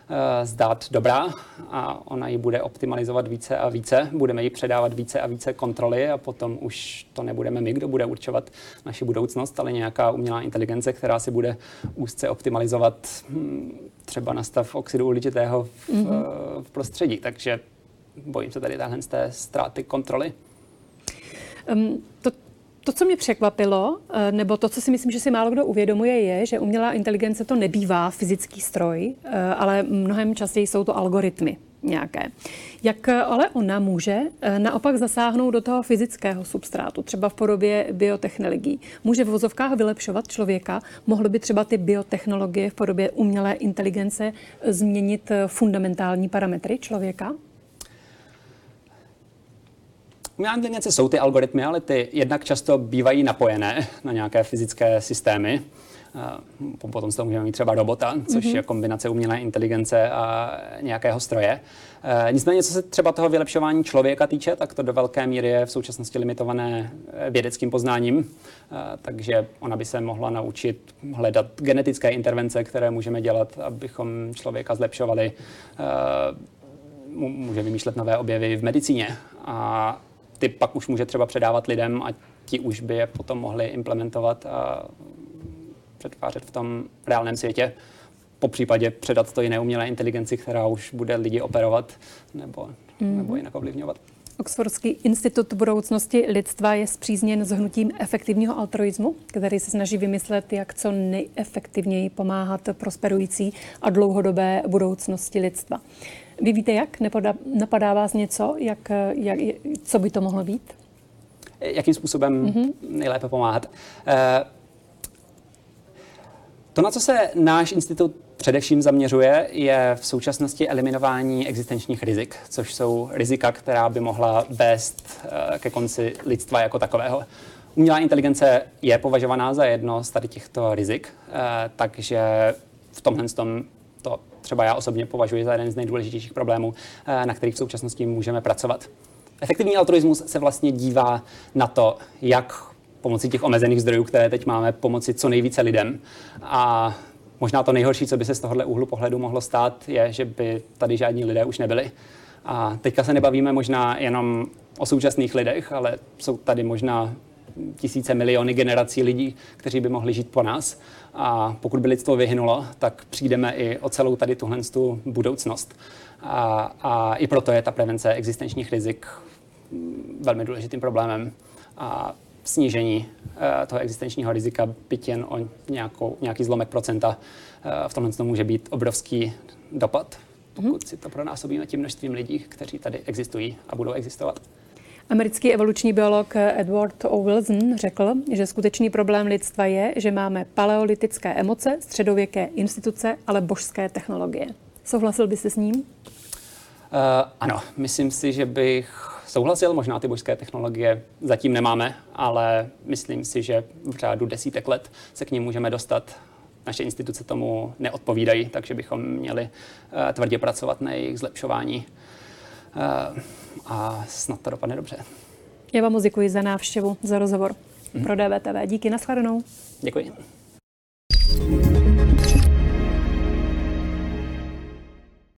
zdát dobrá a ona ji bude optimalizovat více a více. Budeme jí předávat více a více kontroly a potom už to nebudeme my, kdo bude určovat naši budoucnost, ale nějaká umělá inteligence, která si bude úzce optimalizovat hm, třeba na stav oxidu uhličitého v, mm-hmm. v prostředí. Takže bojím se tady téhle z té ztráty kontroly. Um, to, to, co mě překvapilo, eh, nebo to, co si myslím, že si málo kdo uvědomuje, je, že umělá inteligence to nebývá fyzický stroj, eh, ale mnohem častěji jsou to algoritmy nějaké. Jak eh, ale ona může naopak zasáhnout do toho fyzického substrátu, třeba v podobě biotechnologií? Může v vozovkách vylepšovat člověka? Mohly by třeba ty biotechnologie v podobě umělé inteligence změnit fundamentální parametry člověka? Umělá inteligence jsou ty algoritmy, ale ty jednak často bývají napojené na nějaké fyzické systémy. Potom z toho můžeme mít třeba robota, což mm-hmm. je kombinace umělé inteligence a nějakého stroje. E, nicméně, co se třeba toho vylepšování člověka týče, tak to do velké míry je v současnosti limitované e, vědeckým poznáním. Takže ona by se mohla naučit hledat genetické intervence, které můžeme dělat, abychom člověka zlepšovali. Může vymýšlet nové objevy v medicíně. A ty pak už může třeba předávat lidem a ti už by je potom mohli implementovat a přetvářet v tom reálném světě. Po případě předat to jiné umělé inteligenci, která už bude lidi operovat nebo, mm. nebo jinak ovlivňovat. Oxfordský institut budoucnosti lidstva je zpřízněn s hnutím efektivního altruismu, který se snaží vymyslet, jak co nejefektivněji pomáhat prosperující a dlouhodobé budoucnosti lidstva. Vy víte jak? Nepoda, napadá vás něco, jak, jak, co by to mohlo být? Jakým způsobem mm-hmm. nejlépe pomáhat? Uh, to, na co se náš institut především zaměřuje, je v současnosti eliminování existenčních rizik, což jsou rizika, která by mohla vést uh, ke konci lidstva jako takového. Umělá inteligence je považovaná za jedno z tady těchto rizik, uh, takže v tomhle tom to třeba já osobně považuji za jeden z nejdůležitějších problémů, eh, na kterých v současnosti můžeme pracovat. Efektivní altruismus se vlastně dívá na to, jak pomocí těch omezených zdrojů, které teď máme, pomoci co nejvíce lidem. A možná to nejhorší, co by se z tohohle úhlu pohledu mohlo stát, je, že by tady žádní lidé už nebyli. A teďka se nebavíme možná jenom o současných lidech, ale jsou tady možná tisíce, miliony generací lidí, kteří by mohli žít po nás. A pokud by lidstvo vyhynulo, tak přijdeme i o celou tady tuhle tu budoucnost. A, a i proto je ta prevence existenčních rizik velmi důležitým problémem. A snížení uh, toho existenčního rizika, byť jen o nějakou, nějaký zlomek procenta, uh, v tomhle to může být obrovský dopad, pokud hmm. si to pronásobíme tím množstvím lidí, kteří tady existují a budou existovat. Americký evoluční biolog Edward O. Wilson řekl, že skutečný problém lidstva je, že máme paleolitické emoce, středověké instituce, ale božské technologie. Souhlasil byste s ním? Uh, ano, myslím si, že bych souhlasil. Možná ty božské technologie zatím nemáme, ale myslím si, že v řádu desítek let se k ním můžeme dostat. Naše instituce tomu neodpovídají, takže bychom měli uh, tvrdě pracovat na jejich zlepšování. Uh, a snad to dopadne dobře. Já vám moc děkuji za návštěvu, za rozhovor mm. pro DVTV. Díky, nashledanou. Děkuji.